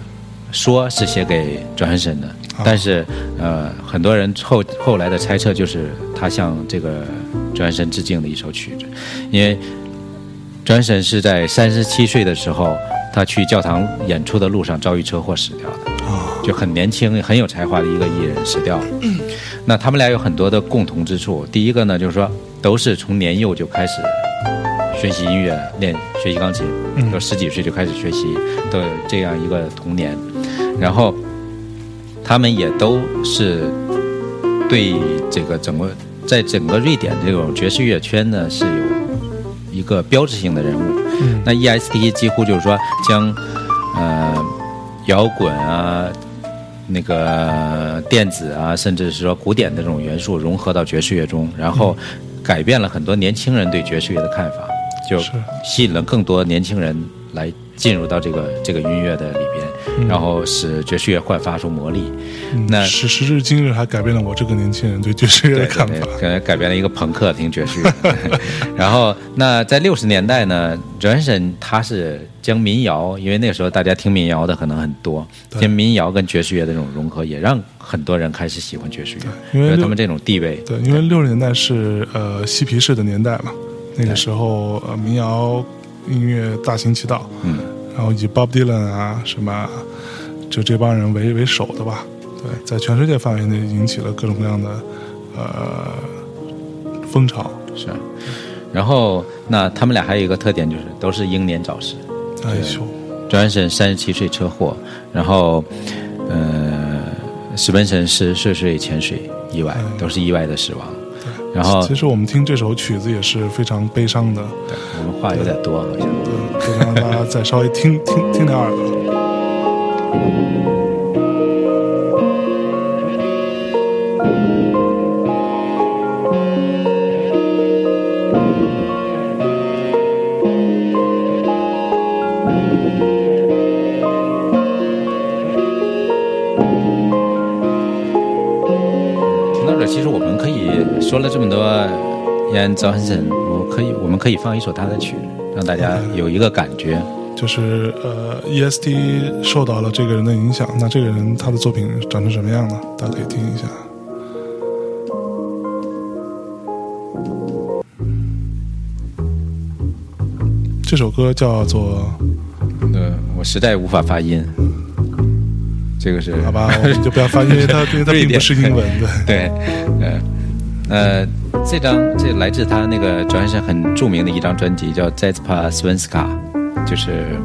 说是写给 Johansson 的，啊。但是呃，很多人后后来的猜测就是他向这个 Johansson 致敬的一首曲子，因为 Johansson 是在三十七岁的时候，他去教堂演出的路上遭遇车祸死掉的。啊就很年轻、很有才华的一个艺人死掉了。那他们俩有很多的共同之处。第一个呢，就是说都是从年幼就开始学习音乐、练学习钢琴，嗯都十几岁就开始学习，都有这样一个童年。然后他们也都是对这个整个在整个瑞典这种爵士乐圈呢是有一个标志性的人物。嗯那 EST 几乎就是说将呃摇滚啊、那个电子啊，甚至是说古典的这种元素融合到爵士乐中，然后改变了很多年轻人对爵士乐的看法，就是吸引了更多年轻人来进入到这个这个音乐的里边。然后使爵士乐焕发出魔力。嗯那时时至今日还改变了我这个年轻人对爵士乐的看法对。可能改变了一个朋克听爵士乐。然后，那在六十年代呢，Johnson 他是将民谣，因为那个时候大家听民谣的可能很多，对将民谣跟爵士乐的这种融合，也让很多人开始喜欢爵士乐，因为他们这种地位。对，因为六十年代是呃嬉皮士的年代嘛，那个时候呃民谣音乐大行其道，嗯，然后以 Bob Dylan 啊什么，就这帮人为为首的吧，对，在全世界范围内引起了各种各样的呃风潮。是。然后，那他们俩还有一个特点，就是都是英年早逝。哎呦，Johnson 三十七岁车祸，然后，呃，史本神十四岁潜水意外，都是意外的死亡。对，然后其实我们听这首曲子也是非常悲伤的，对我们话有点多，好像。对，可以让大家再稍微听听听两耳朵。听到这，其实我们可以说了这么多 Ian Johnson，我可以我们可以放一首他的曲，让大家有一个感觉。就是呃，EST 受到了这个人的影响，那这个人他的作品长成什么样呢？大家可以听一下。这首歌叫做呃，我实在无法发音，这个是好吧，我们就不要发，因为它 因为它并不是英文 的。对，呃，呃，这张这来自他那个 Johnson 很著名的一张专辑叫《Zespa Svenska》，就是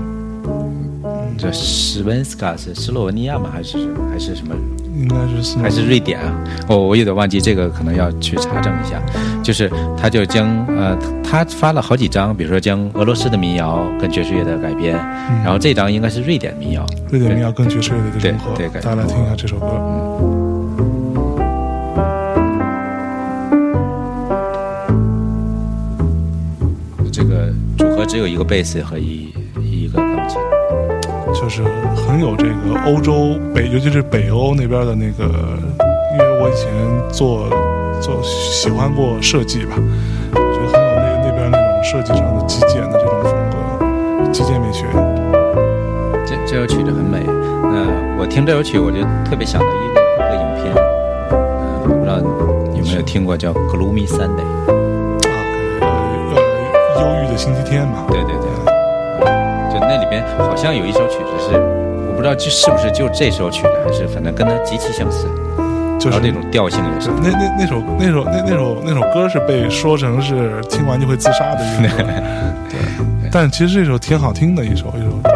嗯这 Svenska 是斯洛文尼亚吗？还是还是什么？应该是斯还是瑞典啊？哦，我有点忘记这个，可能要去查证一下。就是他就将呃，他发了好几张，比如说将俄罗斯的民谣跟爵士乐的改编，然后这张应该是瑞典民谣。瑞典民谣跟爵士乐的融合对对，大家来听一下这首歌。这只有一个贝斯和一一个钢琴。就是很有这个欧洲北，尤其是北欧那边的那个，因为我以前做做喜欢过设计吧，觉得很有那那边那种设计上的极简的这种风格，极简美学。这这首曲子很美。那，我听这首曲，我就特别想到一个一个影片，嗯，不知道有没有听过，叫《Gloomy Sunday》。忧郁的星期天嘛，对对对，就那里边好像有一首曲子是，我不知道就是不是就这首曲子，还是反正跟它极其相似，就是那种调性也是。那那那首那首那那首那首歌是被说成是听完就会自杀的一个歌，对，但其实这首挺好听的一首一首。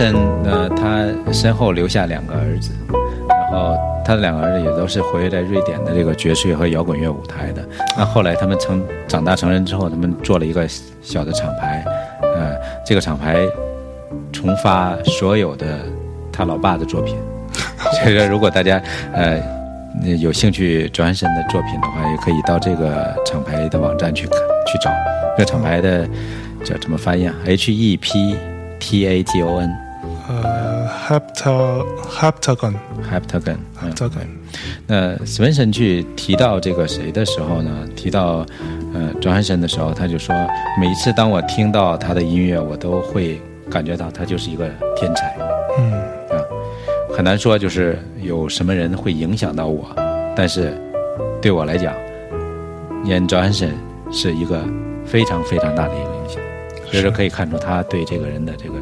然后张汉森呢，他身后留下两个儿子，然后他的两个儿子也都是活跃在瑞典的这个爵士乐和摇滚乐舞台的。那后来他们成长大成人之后，他们做了一个小的厂牌，呃，这个厂牌重发所有的他老爸的作品。所以说，如果大家呃有兴趣转身的作品的话，也可以到这个厂牌的网站去看去找。这个厂牌的叫怎么翻译啊？H E P T A G O N，Hepta Heptagon Heptagon。嗯 Heptagon，那史文森去提到这个谁的时候呢？提到呃卓汉森的时候，他就说，每一次当我听到他的音乐，我都会感觉到他就是一个天才。嗯，啊，很难说就是有什么人会影响到我，但是对我来讲，Ian Johnson 是一个非常非常大的一个影响，所以说可以看出他对这个人的这个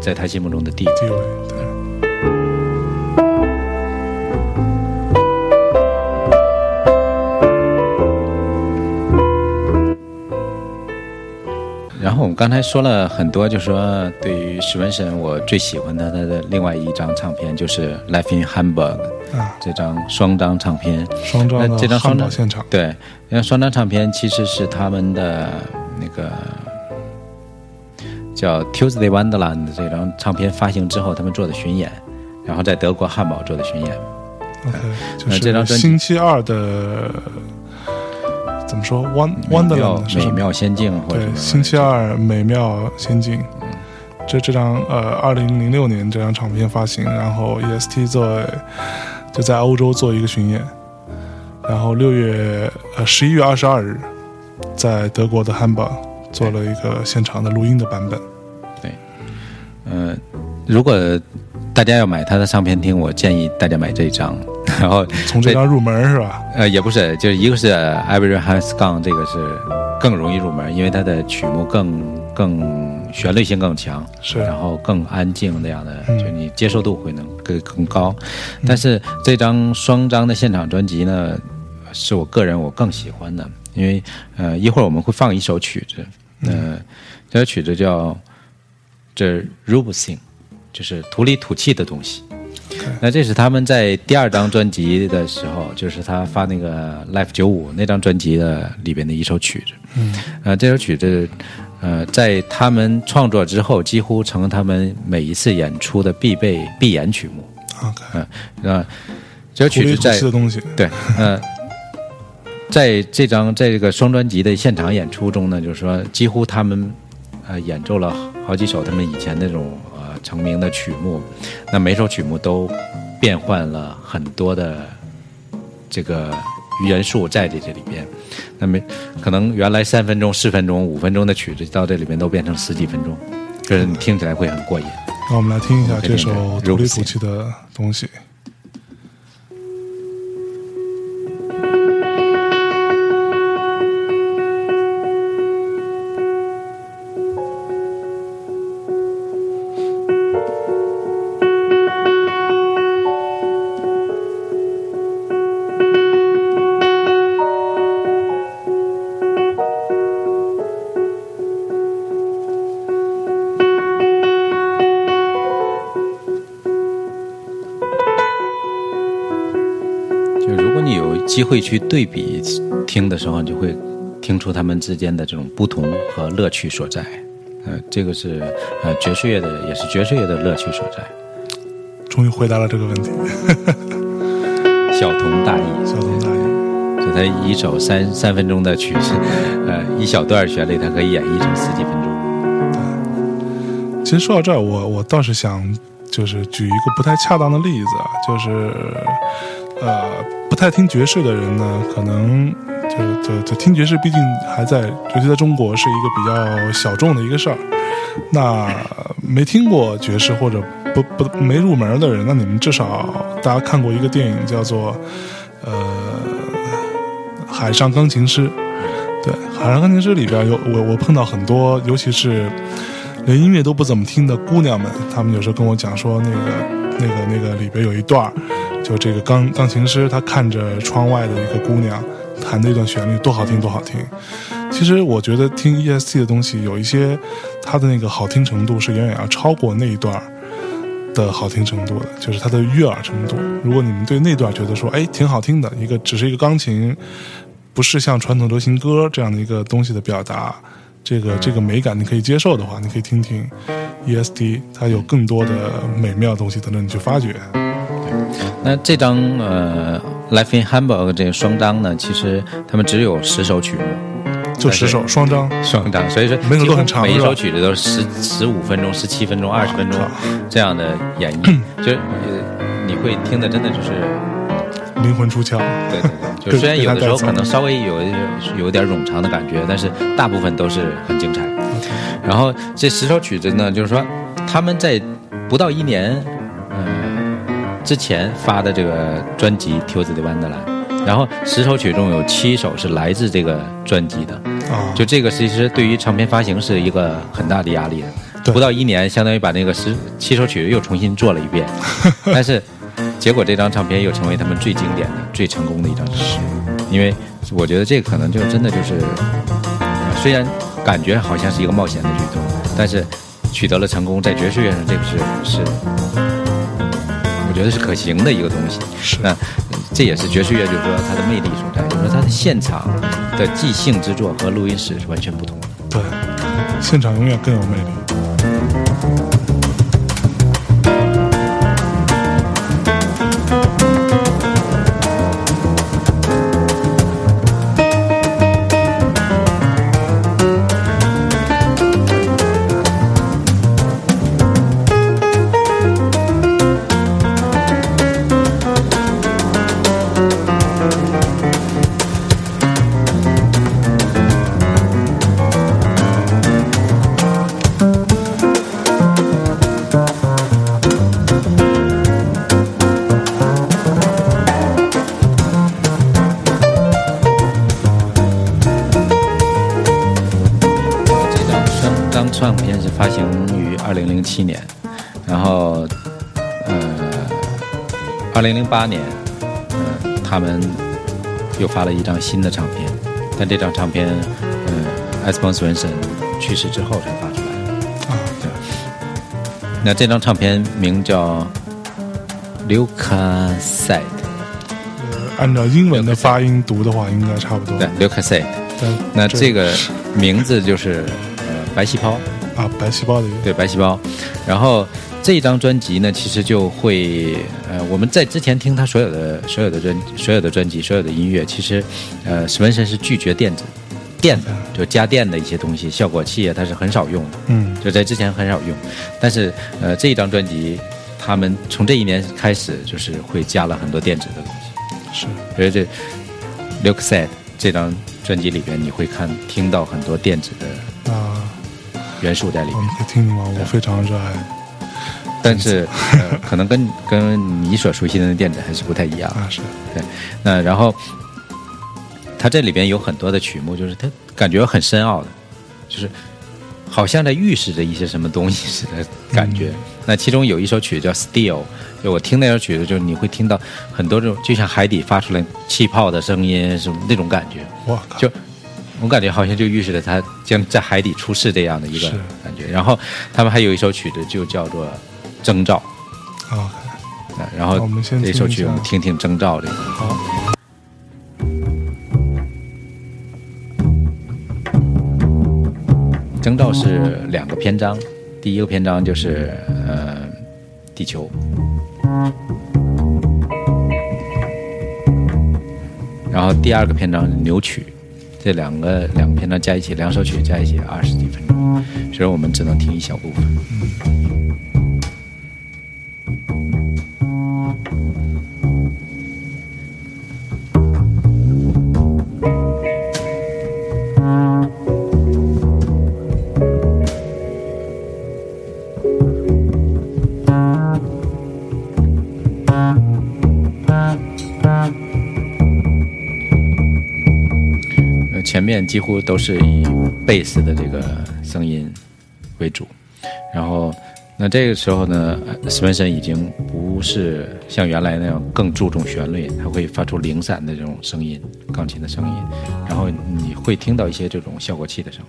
在他心目中的地位。地位对。然后我们刚才说了很多，就是说对于史文森，我最喜欢的他的另外一张唱片就是《Life in Hamburg》啊，这张双张唱片。双张这张双张现场，对，因为双张唱片其实是他们的那个叫《Tuesday Wonderland》这张唱片发行之后，他们做的巡演，然后在德国汉堡做的巡演。OK，就是这张专辑是星期二的怎么说？One Wonderland 妙美是什么？妙仙境或者星期二美妙仙境。这这张呃，二零零六年这张唱片发行，然后 EST 做就在欧洲做一个巡演，然后六月呃十一月二十二日在德国的汉堡做了一个现场的录音的版本。对呃，如果大家要买他的唱片听，我建议大家买这张。然后从这张入门是吧？呃，也不是，就是一个是 Every Has Gone，这个是更容易入门，因为它的曲目更更旋律性更强，是然后更安静那样的，嗯就你接受度会能更更高。但是这张双张的现场专辑呢，是我个人我更喜欢的，因为呃一会儿我们会放一首曲子，呃，这首曲子叫这 Rubusing，就是土里土气的东西。那这是他们在第二张专辑的时候，就是他发那个《Life 九五》那张专辑的里边的一首曲子。嗯，呃，这首曲子，呃，在他们创作之后，几乎成了他们每一次演出的必备必演曲目。OK，嗯，呃，这曲子在东西。对，呃，在这张在这个双专辑的现场演出中呢，就是说几乎他们呃演奏了好几首他们以前那种呃成名的曲目，那每首曲目都变换了很多的这个元素在这这里边。那么可能原来三分钟、四分钟、五分钟的曲子到这里面都变成十几分钟，就是你听起来会很过瘾。那我们来听一下这首土里土气的东西。机会去对比听的时候，你就会听出他们之间的这种不同和乐趣所在。呃，这个是呃爵士乐的，也是爵士乐的乐趣所在。终于回答了这个问题，小童大意，小童大意。就他一首三三分钟的曲子，呃，一小段旋律，它可以演绎成十几分钟。其实说到这儿，我我倒是想就是举一个不太恰当的例子啊，就是呃不太听爵士的人呢，可能就就就听爵士，毕竟还在，尤其在中国是一个比较小众的一个事儿。那没听过爵士或者不不没入门的人，那你们至少大家看过一个电影叫做呃《海上钢琴师》。对，《海上钢琴师》里边有我我碰到很多，尤其是连音乐都不怎么听的姑娘们，她们有时候跟我讲说，那个那个那个里边有一段，就这个钢钢琴师他看着窗外的一个姑娘弹的一段旋律，多好听多好听。其实我觉得听 EST 的东西有一些它的那个好听程度是远远要超过那一段的好听程度的，就是它的悦耳程度。如果你们对那段觉得说，哎，挺好听的，一个只是一个钢琴，不是像传统流行歌这样的一个东西的表达，这个这个美感你可以接受的话，你可以听听 EST，它有更多的美妙的东西等着你去发掘。那这张呃《Life in Hamburg》这个双张呢，其实他们只有十首曲目，就十首双张，双张，所以说每首都几乎很长每一首曲子都是十十五分钟、十七分钟、二十分钟这样的演绎，就是呃你会听的真的就是灵魂出窍。对对对，就虽然有的时候可能稍微有有点冗长的感觉，但是大部分都是很精彩。然后这十首曲子呢，就是说他们在不到一年，呃，之前发的这个专辑《Till the Wonderland》，然后十首曲中有七首是来自这个专辑的，啊，就这个其实对于唱片发行是一个很大的压力不到一年，相当于把那个十七首曲又重新做了一遍，但是结果这张唱片又成为他们最经典的、最成功的一张唱片。因为我觉得这个可能就真的就是，呃虽然感觉好像是一个冒险的举动，但是取得了成功，在爵士乐上这个是觉得是可行的一个东西。是那这也是爵士乐，就是说它的魅力所在，就是说它的现场的即兴之作和录音室是完全不同的。对，现场永远更有魅力。零零八年，嗯，他们又发了一张新的唱片，但这张唱片，嗯 e s p o n s Swenson 去世之后才发出来。啊，对。那这张唱片名叫《Luca Said》，呃，按照英文的发音读的话，应该差不多。对，《Luca Said》。但那这个名字就是呃白细胞。啊，白细胞的对白细胞，然后这一张专辑呢，其实就会呃，我们在之前听他所有的所有的专所有的专辑所有的音乐，其实呃，史文森是拒绝电子电的，就加电的一些东西，效果器啊，他是很少用的，嗯，就在之前很少用，但是呃，这一张专辑，他们从这一年开始就是会加了很多电子的东西，是，所以这 Luke said 这张专辑里边，你会看听到很多电子的啊。元素在里面，我们可以听听吗？我非常热爱，但是、呃、可能跟跟你所熟悉的电子还是不太一样啊。是对，那然后它这里边有很多的曲目，就是它感觉很深奥的，就是好像在预示着一些什么东西似的感觉。嗯、那其中有一首曲叫《Still》，就我听那首曲子，就是你会听到很多这种就像海底发出来气泡的声音，什么那种感觉。哇，就。我感觉好像就预示着他将在海底出世这样的一个感觉。然后他们还有一首曲子就叫做《征兆》啊，然后这首曲我们听听《征兆》这个。好。征兆是两个篇章，第一个篇章就是呃地球，然后第二个篇章扭曲。这两个两个篇章加一起，两首曲加一起二十几分钟，所以我们只能听一小部分。前几乎都是以贝斯的这个声音为主，然后那这个时候呢，斯文森已经不是像原来那样更注重旋律，他会发出零散的这种声音，钢琴的声音，然后你会听到一些这种效果器的声。音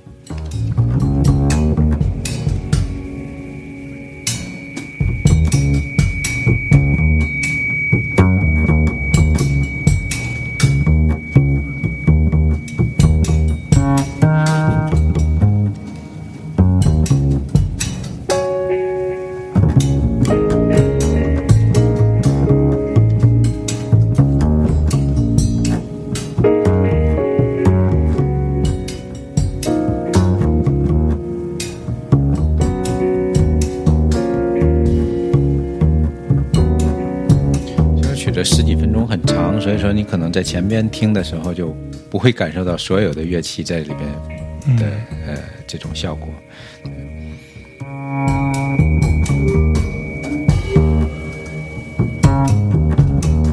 在前边听的时候就不会感受到所有的乐器在里边的、嗯、呃这种效果。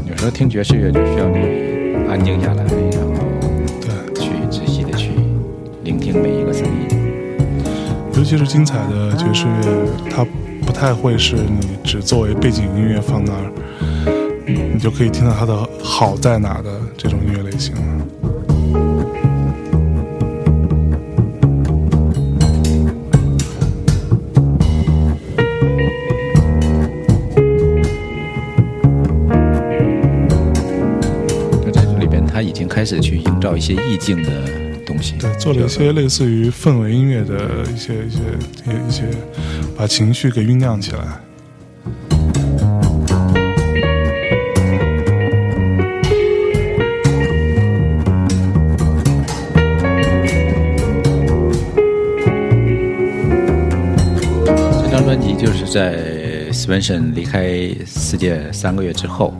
有时候听爵士乐就需要你安静下来，然后对去仔细的去聆听每一个声音。尤其是精彩的爵士乐，它不太会是你只作为背景音乐放那儿。你就可以听到它的好在哪的这种音乐类型了。那在这里边，他已经开始去营造一些意境的东西，对，做了一些类似于氛围音乐的一些一些一些一些，把情绪给酝酿起来。在 Swenson 离开世界三个月之后，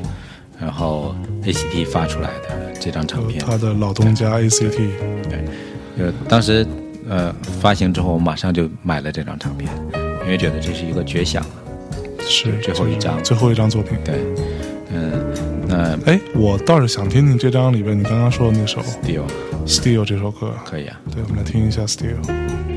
然后 ACT 发出来的这张唱片。他的老东家 ACT。对，呃，当时呃发行之后，我马上就买了这张唱片，因为觉得这是一个绝响，是最后一张，最后一张作品。对，嗯，那哎，我倒是想听听这张里边你刚刚说的那首 Still Still 这首歌。可以啊，对，我们来听一下 Still。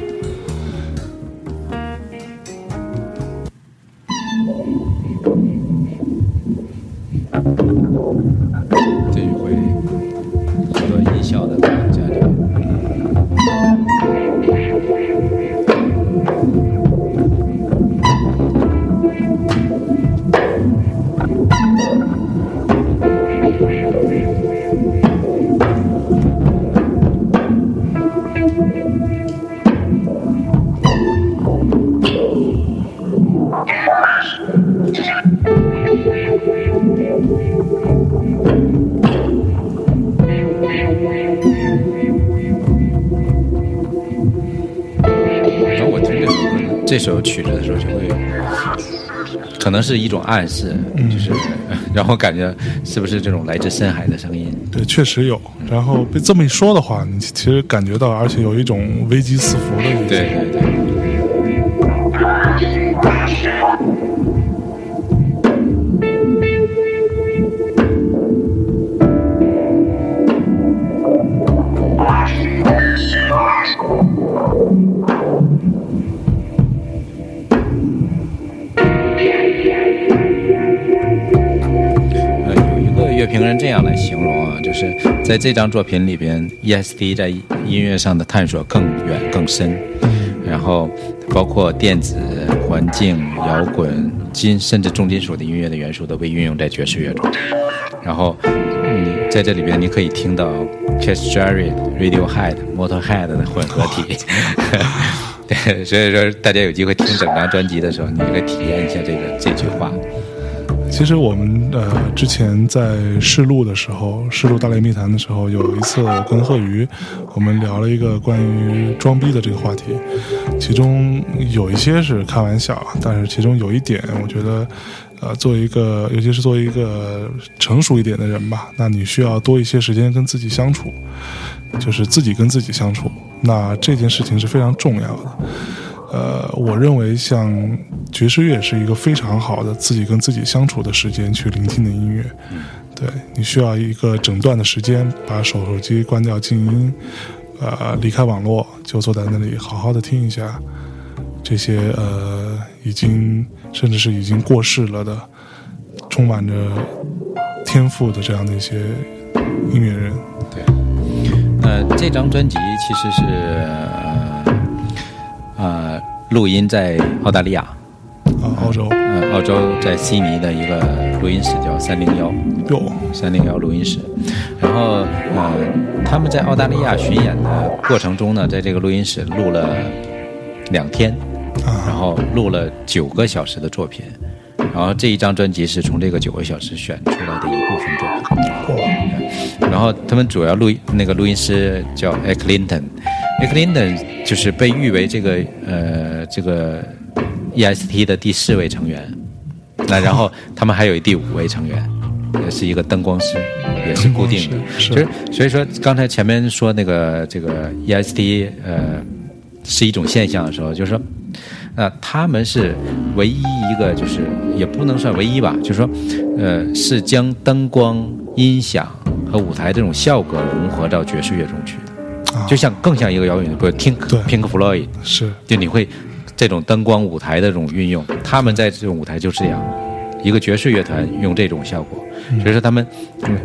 是一种暗示，就是然后感觉是不是这种来自深海的声音？对，确实有。然后被这么一说的话，你其实感觉到，而且有一种危机四伏的意思。对对对。评人这样来形容啊，就是在这张作品里边，E.S.D 在音乐上的探索更远更深，然后包括电子、环境、摇滚、金甚至重金属的音乐的元素都被运用在爵士乐中。然后，嗯，在这里边你可以听到 Keith Jarrett、Radiohead、Motorhead 的混合体。对，所以说大家有机会听整张专辑的时候，你可以体验一下这个这句话。其实我们呃之前在试录的时候，试录《大内密谈》的时候，有一次我跟贺宇，我们聊了一个关于装逼的这个话题，其中有一些是开玩笑，但是其中有一点，我觉得，呃，作为一个，尤其是作为一个成熟一点的人吧，那你需要多一些时间跟自己相处，就是自己跟自己相处，那这件事情是非常重要的。呃，我认为像爵士乐是一个非常好的自己跟自己相处的时间去聆听的音乐。对你需要一个整段的时间，把手手机关掉静音，呃，离开网络，就坐在那里好好的听一下这些呃已经甚至是已经过世了的，充满着天赋的这样的一些音乐人。对，呃，这张专辑其实是。呃，录音在澳大利亚，啊，澳洲，呃，澳洲在悉尼的一个录音室叫三零幺，有，三零幺录音室。然后，呃，他们在澳大利亚巡演的过程中呢，在这个录音室录了两天，然后录了九个小时的作品。然后这一张专辑是从这个九个小时选出来的一部分作品。然后他们主要录那个录音师叫 e c l i n t o n e c l i n t o n 就是被誉为这个呃这个 E.S.T 的第四位成员，那然后他们还有第五位成员，也是一个灯光师，也是固定的。其实所以说刚才前面说那个这个 E.S.T 呃是一种现象的时候，就是说，那他们是唯一一个，就是也不能算唯一吧，就是说，呃是将灯光、音响和舞台这种效果融合到爵士乐中去。就像更像一个摇滚乐，不是听 Pink Floyd 是，就你会这种灯光舞台的这种运用，他们在这种舞台就是这样，一个爵士乐团用这种效果，所以说他们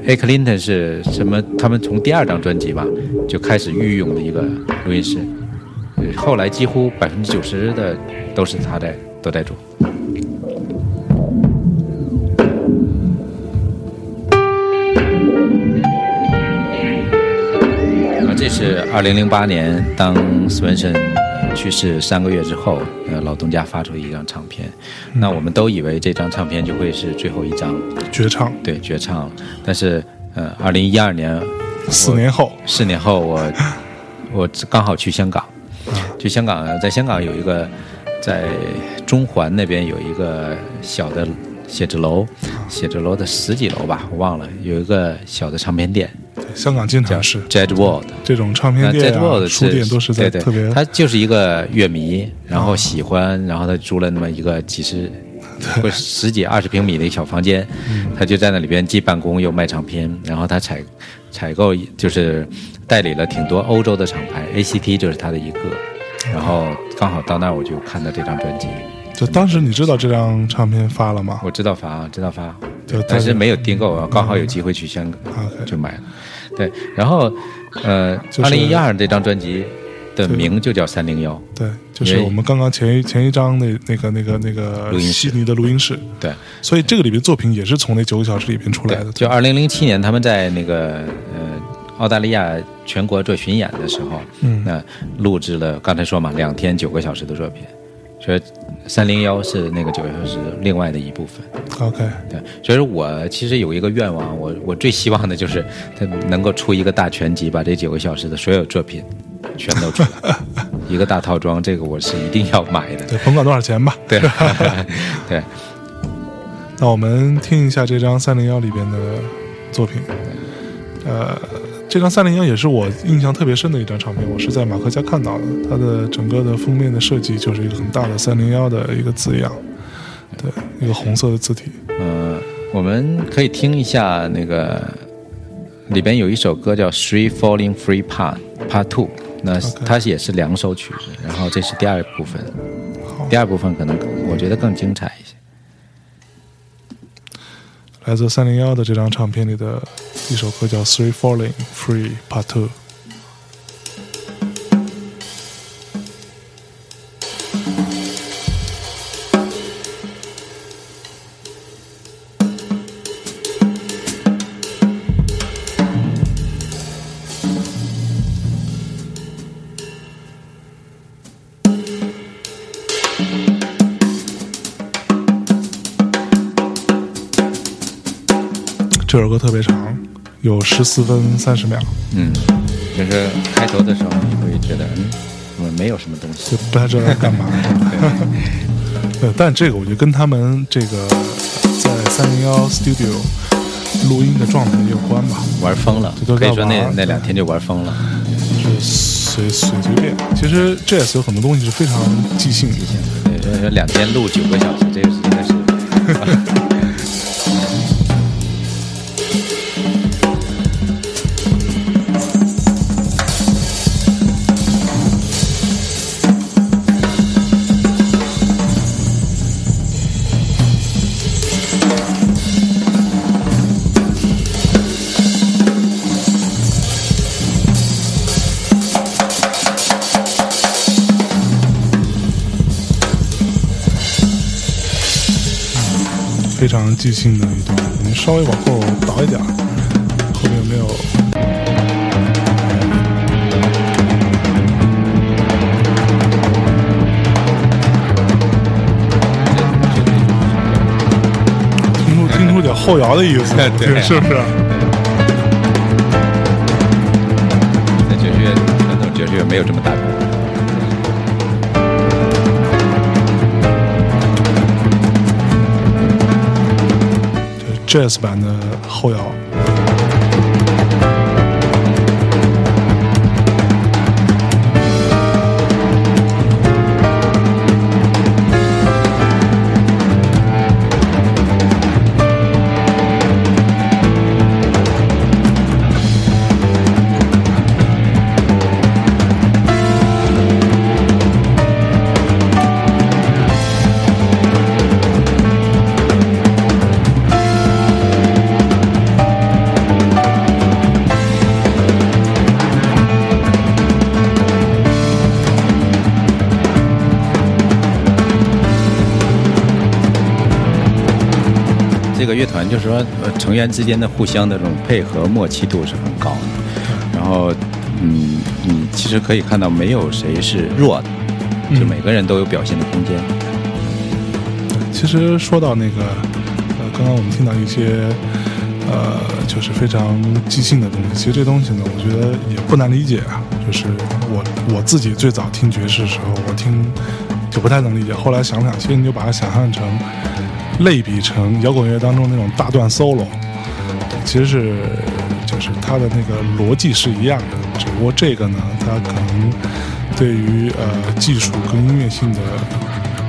A Clinton 是什么？他们从第二张专辑吧就开始御用的一个录音师，后来几乎百分之九十的都是他在都在做。这是二零零八年，当斯文森去世三个月之后，呃，老东家发出一张唱片。那我们都以为这张唱片就会是最后一张绝唱，对，绝唱。但是，呃，二零一二年，四年后，四年后，我我刚好去香港，去香港，在香港有一个，在中环那边有一个小的写字楼，写字楼的十几楼吧，我忘了，有一个小的唱片店。香港经常是。Jet World 这种唱片店啊，书店都是在特别。他就是一个乐迷，然后喜欢，然后他租了那么一个几十或十几二十平米的一小房间，他就在那里边既办公又卖唱片，然后他采采购就是代理了挺多欧洲的厂牌，ACT 就是他的一个，然后刚好到那儿我就看到这张专辑。就当时你知道这张唱片发了吗？我知道发，知道发，但是没有订购，刚好有机会去香港就买了。对，然后，呃，二零一二这张专辑的名就叫三零幺。对，就是我们刚刚前一前一张那那个那个那个悉尼的录音室。对，所以这个里面作品也是从那九个小时里边出来的。就二零零七年他们在那个呃澳大利亚全国做巡演的时候，嗯，那录制了刚才说嘛两天九个小时的作品，所以三零幺是那个九个小时另外的一部分。OK，对，所以说我其实有一个愿望，我我最希望的就是他能够出一个大全集，把这九个小时的所有作品全都出来，一个大套装，这个我是一定要买的。对，甭管多少钱吧。对，对，那我们听一下这张三零幺里边的作品。呃，这张三零幺也是我印象特别深的一张唱片，我是在马克家看到的。它的整个的封面的设计就是一个很大的三零幺的一个字样，对，一个红色的字体。嗯、我们可以听一下那个里边有一首歌叫《Three Falling Free Part Part Two》，那它也是两首曲子，然后这是第二部分，第二部分可能我觉得更精彩一些。来自三零幺的这张唱片里的一首歌叫《Three Falling Free Part Two》。这首歌特别长，有十四分三十秒，嗯，就是开头的时候你会觉得嗯，怎么没有什么东西就？不太知道在干嘛。呃，但这个我觉得跟他们这个在三零幺 Studio 录音的状态也有关吧，玩疯了这都，在可以说那那两天就玩疯了。就是随随随便。其实 Jazz 有很多东西是非常即兴的，对，两天录九个小时，常即兴的一段。我们稍微往后倒一点，后面有没有？听出听出点后摇的意思，对是不是？Jazz 版的后摇。这个乐团就是说，呃，成员之间的互相的这种配合默契度是很高的。然后，嗯，你其实可以看到，没有谁是弱的，就每个人都有表现的空间。其实说到那个，呃，刚刚我们听到一些，呃，就是非常即兴的东西。其实这东西呢，我觉得也不难理解啊。就是我我自己最早听爵士的时候，我听就不太能理解。后来想想，其实你就把它想象成类比成摇滚乐当中那种大段 solo，其实是就是它的那个逻辑是一样的，只不过这个呢，它可能对于呃技术跟音乐性的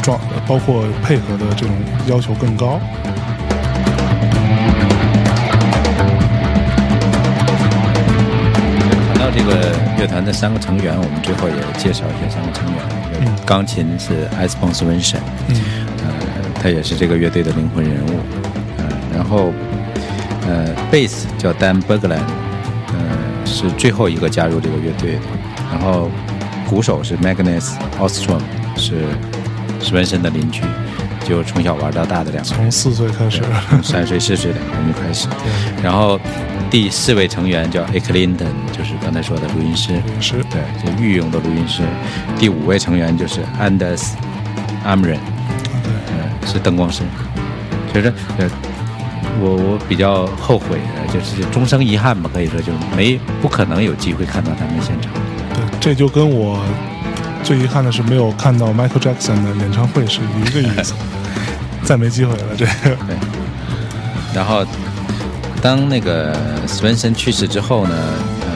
状，包括配合的这种要求更高。谈到这个乐团的三个成员，我们最后也介绍一下三个成员。嗯钢琴是 e s p o n s v e n s e n 嗯呃，他也是这个乐队的灵魂人物。呃，然后呃，贝斯叫 Dan Bergland，呃，是最后一个加入这个乐队的。然后鼓手是 Magnus Ostrom，是史文森的邻居，就从小玩到大的两个人。从四岁开始，三岁四岁两个人就开始。然后第四位成员叫 A. Clinton，就是刚才说的录音师，是对，就御用的录音师。第五位成员就是 Anders Amren，呃，是灯光师。其实，呃，我我比较后悔的就是终生遗憾吧，可以说就没不可能有机会看到他们现场。对，这就跟我最遗憾的是没有看到 Michael Jackson 的演唱会，是一个意思。再没机会了，这个。对。然后，当那个 Swenson 去世之后呢，呃，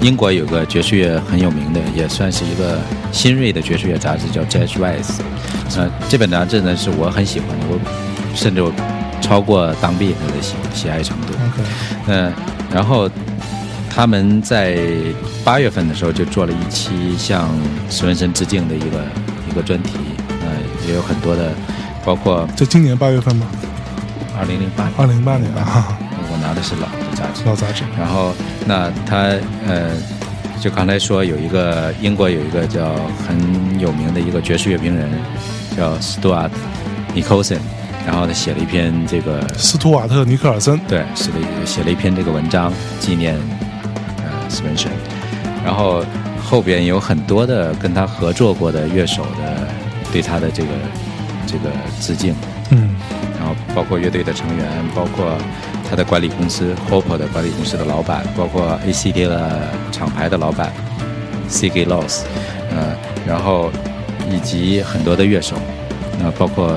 英国有个爵士乐很有名的，也算是一个新锐的爵士乐杂志，叫《Jazz Rise》。呃，这本杂志呢是我很喜欢的，我甚至我超过当 beat 的喜喜爱程度。嗯，然后他们在八月份的时候就做了一期向史文森致敬的一个一个专题，呃，也有很多的。包括在今年八月份吗？二零零八年。二零零八年啊，我拿的是老的杂志。老杂志。然后，那他呃，就刚才说有一个英国有一个叫很有名的一个爵士乐评人，叫斯图瓦特·尼克尔森，然后他写了一篇这个斯图瓦特·尼克尔森，对，写了写了一篇这个文章纪念呃斯文森，然后后边有很多的跟他合作过的乐手的对他的这个。这个致敬，嗯，然后包括乐队的成员，包括他的管理公司 Hopper 的管理公司的老板，包括 ACD 的厂牌的老板 C.G. Loss，呃，然后以及很多的乐手，那包括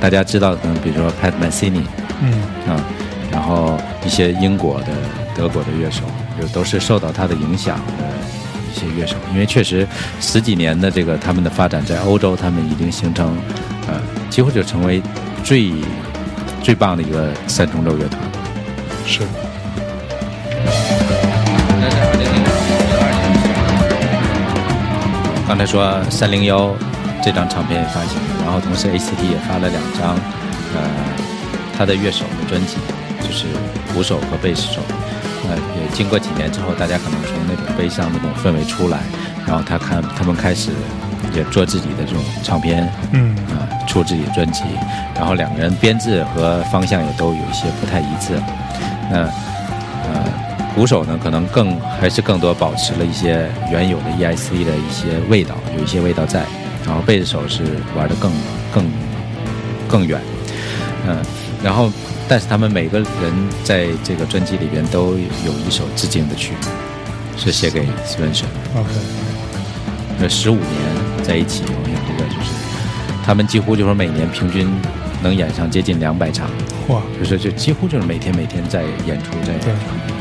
大家知道的，比如说 Pat Mancini，嗯，啊，然后一些英国的、德国的乐手，就都是受到他的影响的一些乐手，因为确实十几年的这个他们的发展，在欧洲他们已经形成。呃，几乎就成为最最棒的一个三重奏乐团。是。刚才说三零幺这张唱片也发行，然后同时 ACT 也发了两张，呃，他的乐手的专辑，就是鼓手和贝斯手。呃，也经过几年之后，大家可能从那种悲伤那种氛围出来，然后他看他们开始。也做自己的这种唱片，嗯啊，出自己的专辑，然后两个人编制和方向也都有一些不太一致。那呃，鼓手呢，可能更还是更多保持了一些原有的 EIC 的一些味道，有一些味道在。然后贝斯手是玩的更更更远，嗯，然后但是他们每个人在这个专辑里边都有一首致敬的曲，是写给 Spencer。OK，那十五年。在一起，我想这个就是，他们几乎就是每年平均能演上接近两百场，哇，就是就几乎就是每天每天在演出在。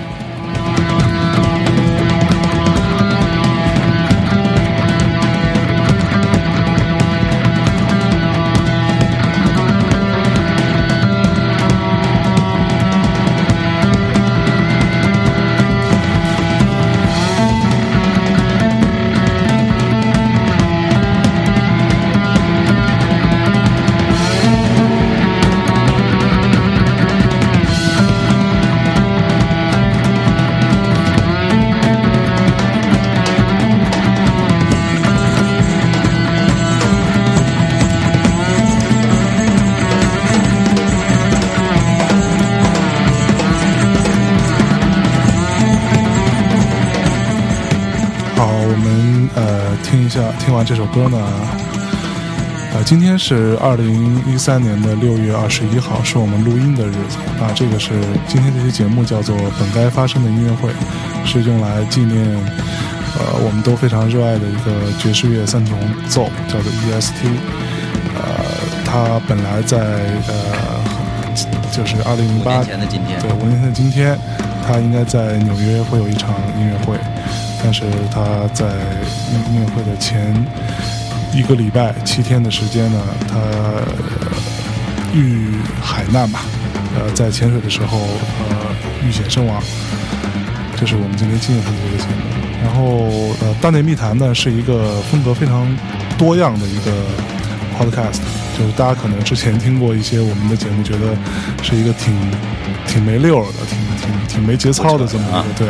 听一下，听完这首歌呢，呃，今天是二零一三年的六月二十一号，是我们录音的日子。那这个是今天这期节目叫做《本该发生的音乐会》，是用来纪念呃我们都非常热爱的一个爵士乐三重奏，叫做 EST。呃，它本来在呃就是二零零八年的今天，对五年前的今天，它应该在纽约会有一场音乐会。但是他在音乐会的前一个礼拜七天的时间呢，他遇海难吧，呃，在潜水的时候呃遇险身亡。这是我们今天纪念他的一个节目。然后呃，大内密谈呢是一个风格非常多样的一个 podcast，就是大家可能之前听过一些我们的节目，觉得是一个挺挺没溜的、挺挺挺没节操的这么一个对。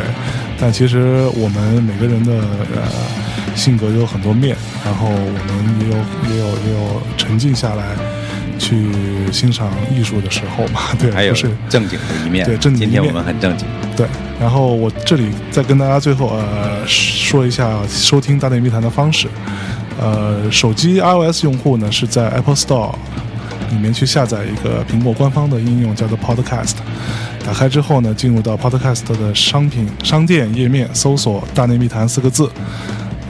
但其实我们每个人的呃性格有很多面，然后我们也有也有也有沉静下来去欣赏艺术的时候嘛，对，还有是正经的一面，对，正经一面。今天我们很正经，对。然后我这里再跟大家最后呃说一下收听大内密谈的方式，呃，手机 iOS 用户呢是在 Apple Store 里面去下载一个苹果官方的应用，叫做 Podcast。打开之后呢，进入到 Podcast 的商品商店页面，搜索“大内密谈”四个字，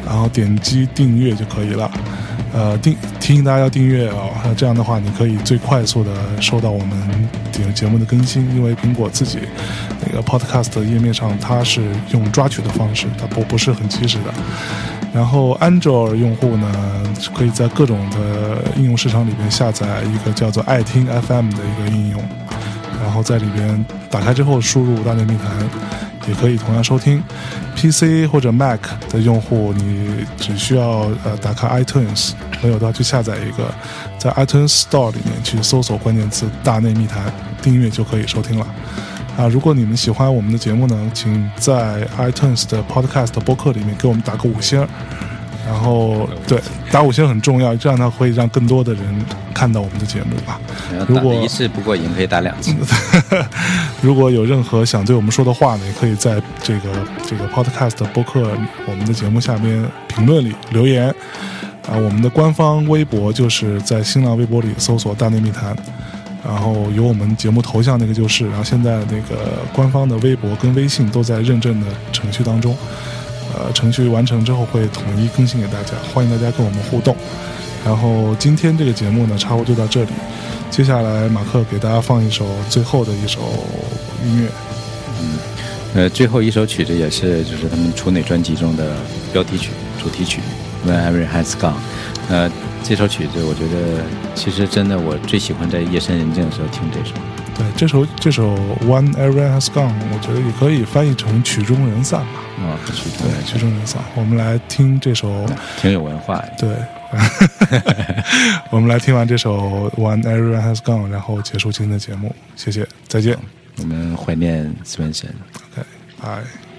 然后点击订阅就可以了。呃，订提醒大家要订阅哦，这样的话你可以最快速的收到我们节节目的更新，因为苹果自己那个 Podcast 页面上它是用抓取的方式，它不不是很及时的。然后安卓用户呢，可以在各种的应用市场里边下载一个叫做爱听 FM 的一个应用，然后在里边打开之后输入大内密谈。也可以同样收听，PC 或者 Mac 的用户，你只需要呃打开 iTunes，没有的话去下载一个，在 iTunes Store 里面去搜索关键词“大内密谈”，订阅就可以收听了。啊，如果你们喜欢我们的节目呢，请在 iTunes 的 Podcast 播客里面给我们打个五星。然后，对打五星很重要，这样呢会让更多的人看到我们的节目吧。如果一次不过瘾，可以打两次。如果有任何想对我们说的话呢，也可以在这个这个 Podcast 播客我们的节目下面评论里留言。啊，我们的官方微博就是在新浪微博里搜索“大内密谈”，然后有我们节目头像那个就是。然后现在那个官方的微博跟微信都在认证的程序当中。呃，程序完成之后会统一更新给大家，欢迎大家跟我们互动。然后今天这个节目呢，差不多就到这里。接下来马克给大家放一首最后的一首音乐。嗯，呃，最后一首曲子也是就是他们处女专辑中的标题曲、主题曲《When Every Has Gone》。呃，这首曲子我觉得其实真的我最喜欢在夜深人静的时候听这首。对，这首这首《When Every Has Gone》，我觉得也可以翻译成曲终人散吧。啊，对，曲终人散。我们来听这首，挺有文化。对，我们来听完这首《One Everyone Has Gone》，然后结束今天的节目。谢谢，再见。我们怀念 Spencer。OK，拜。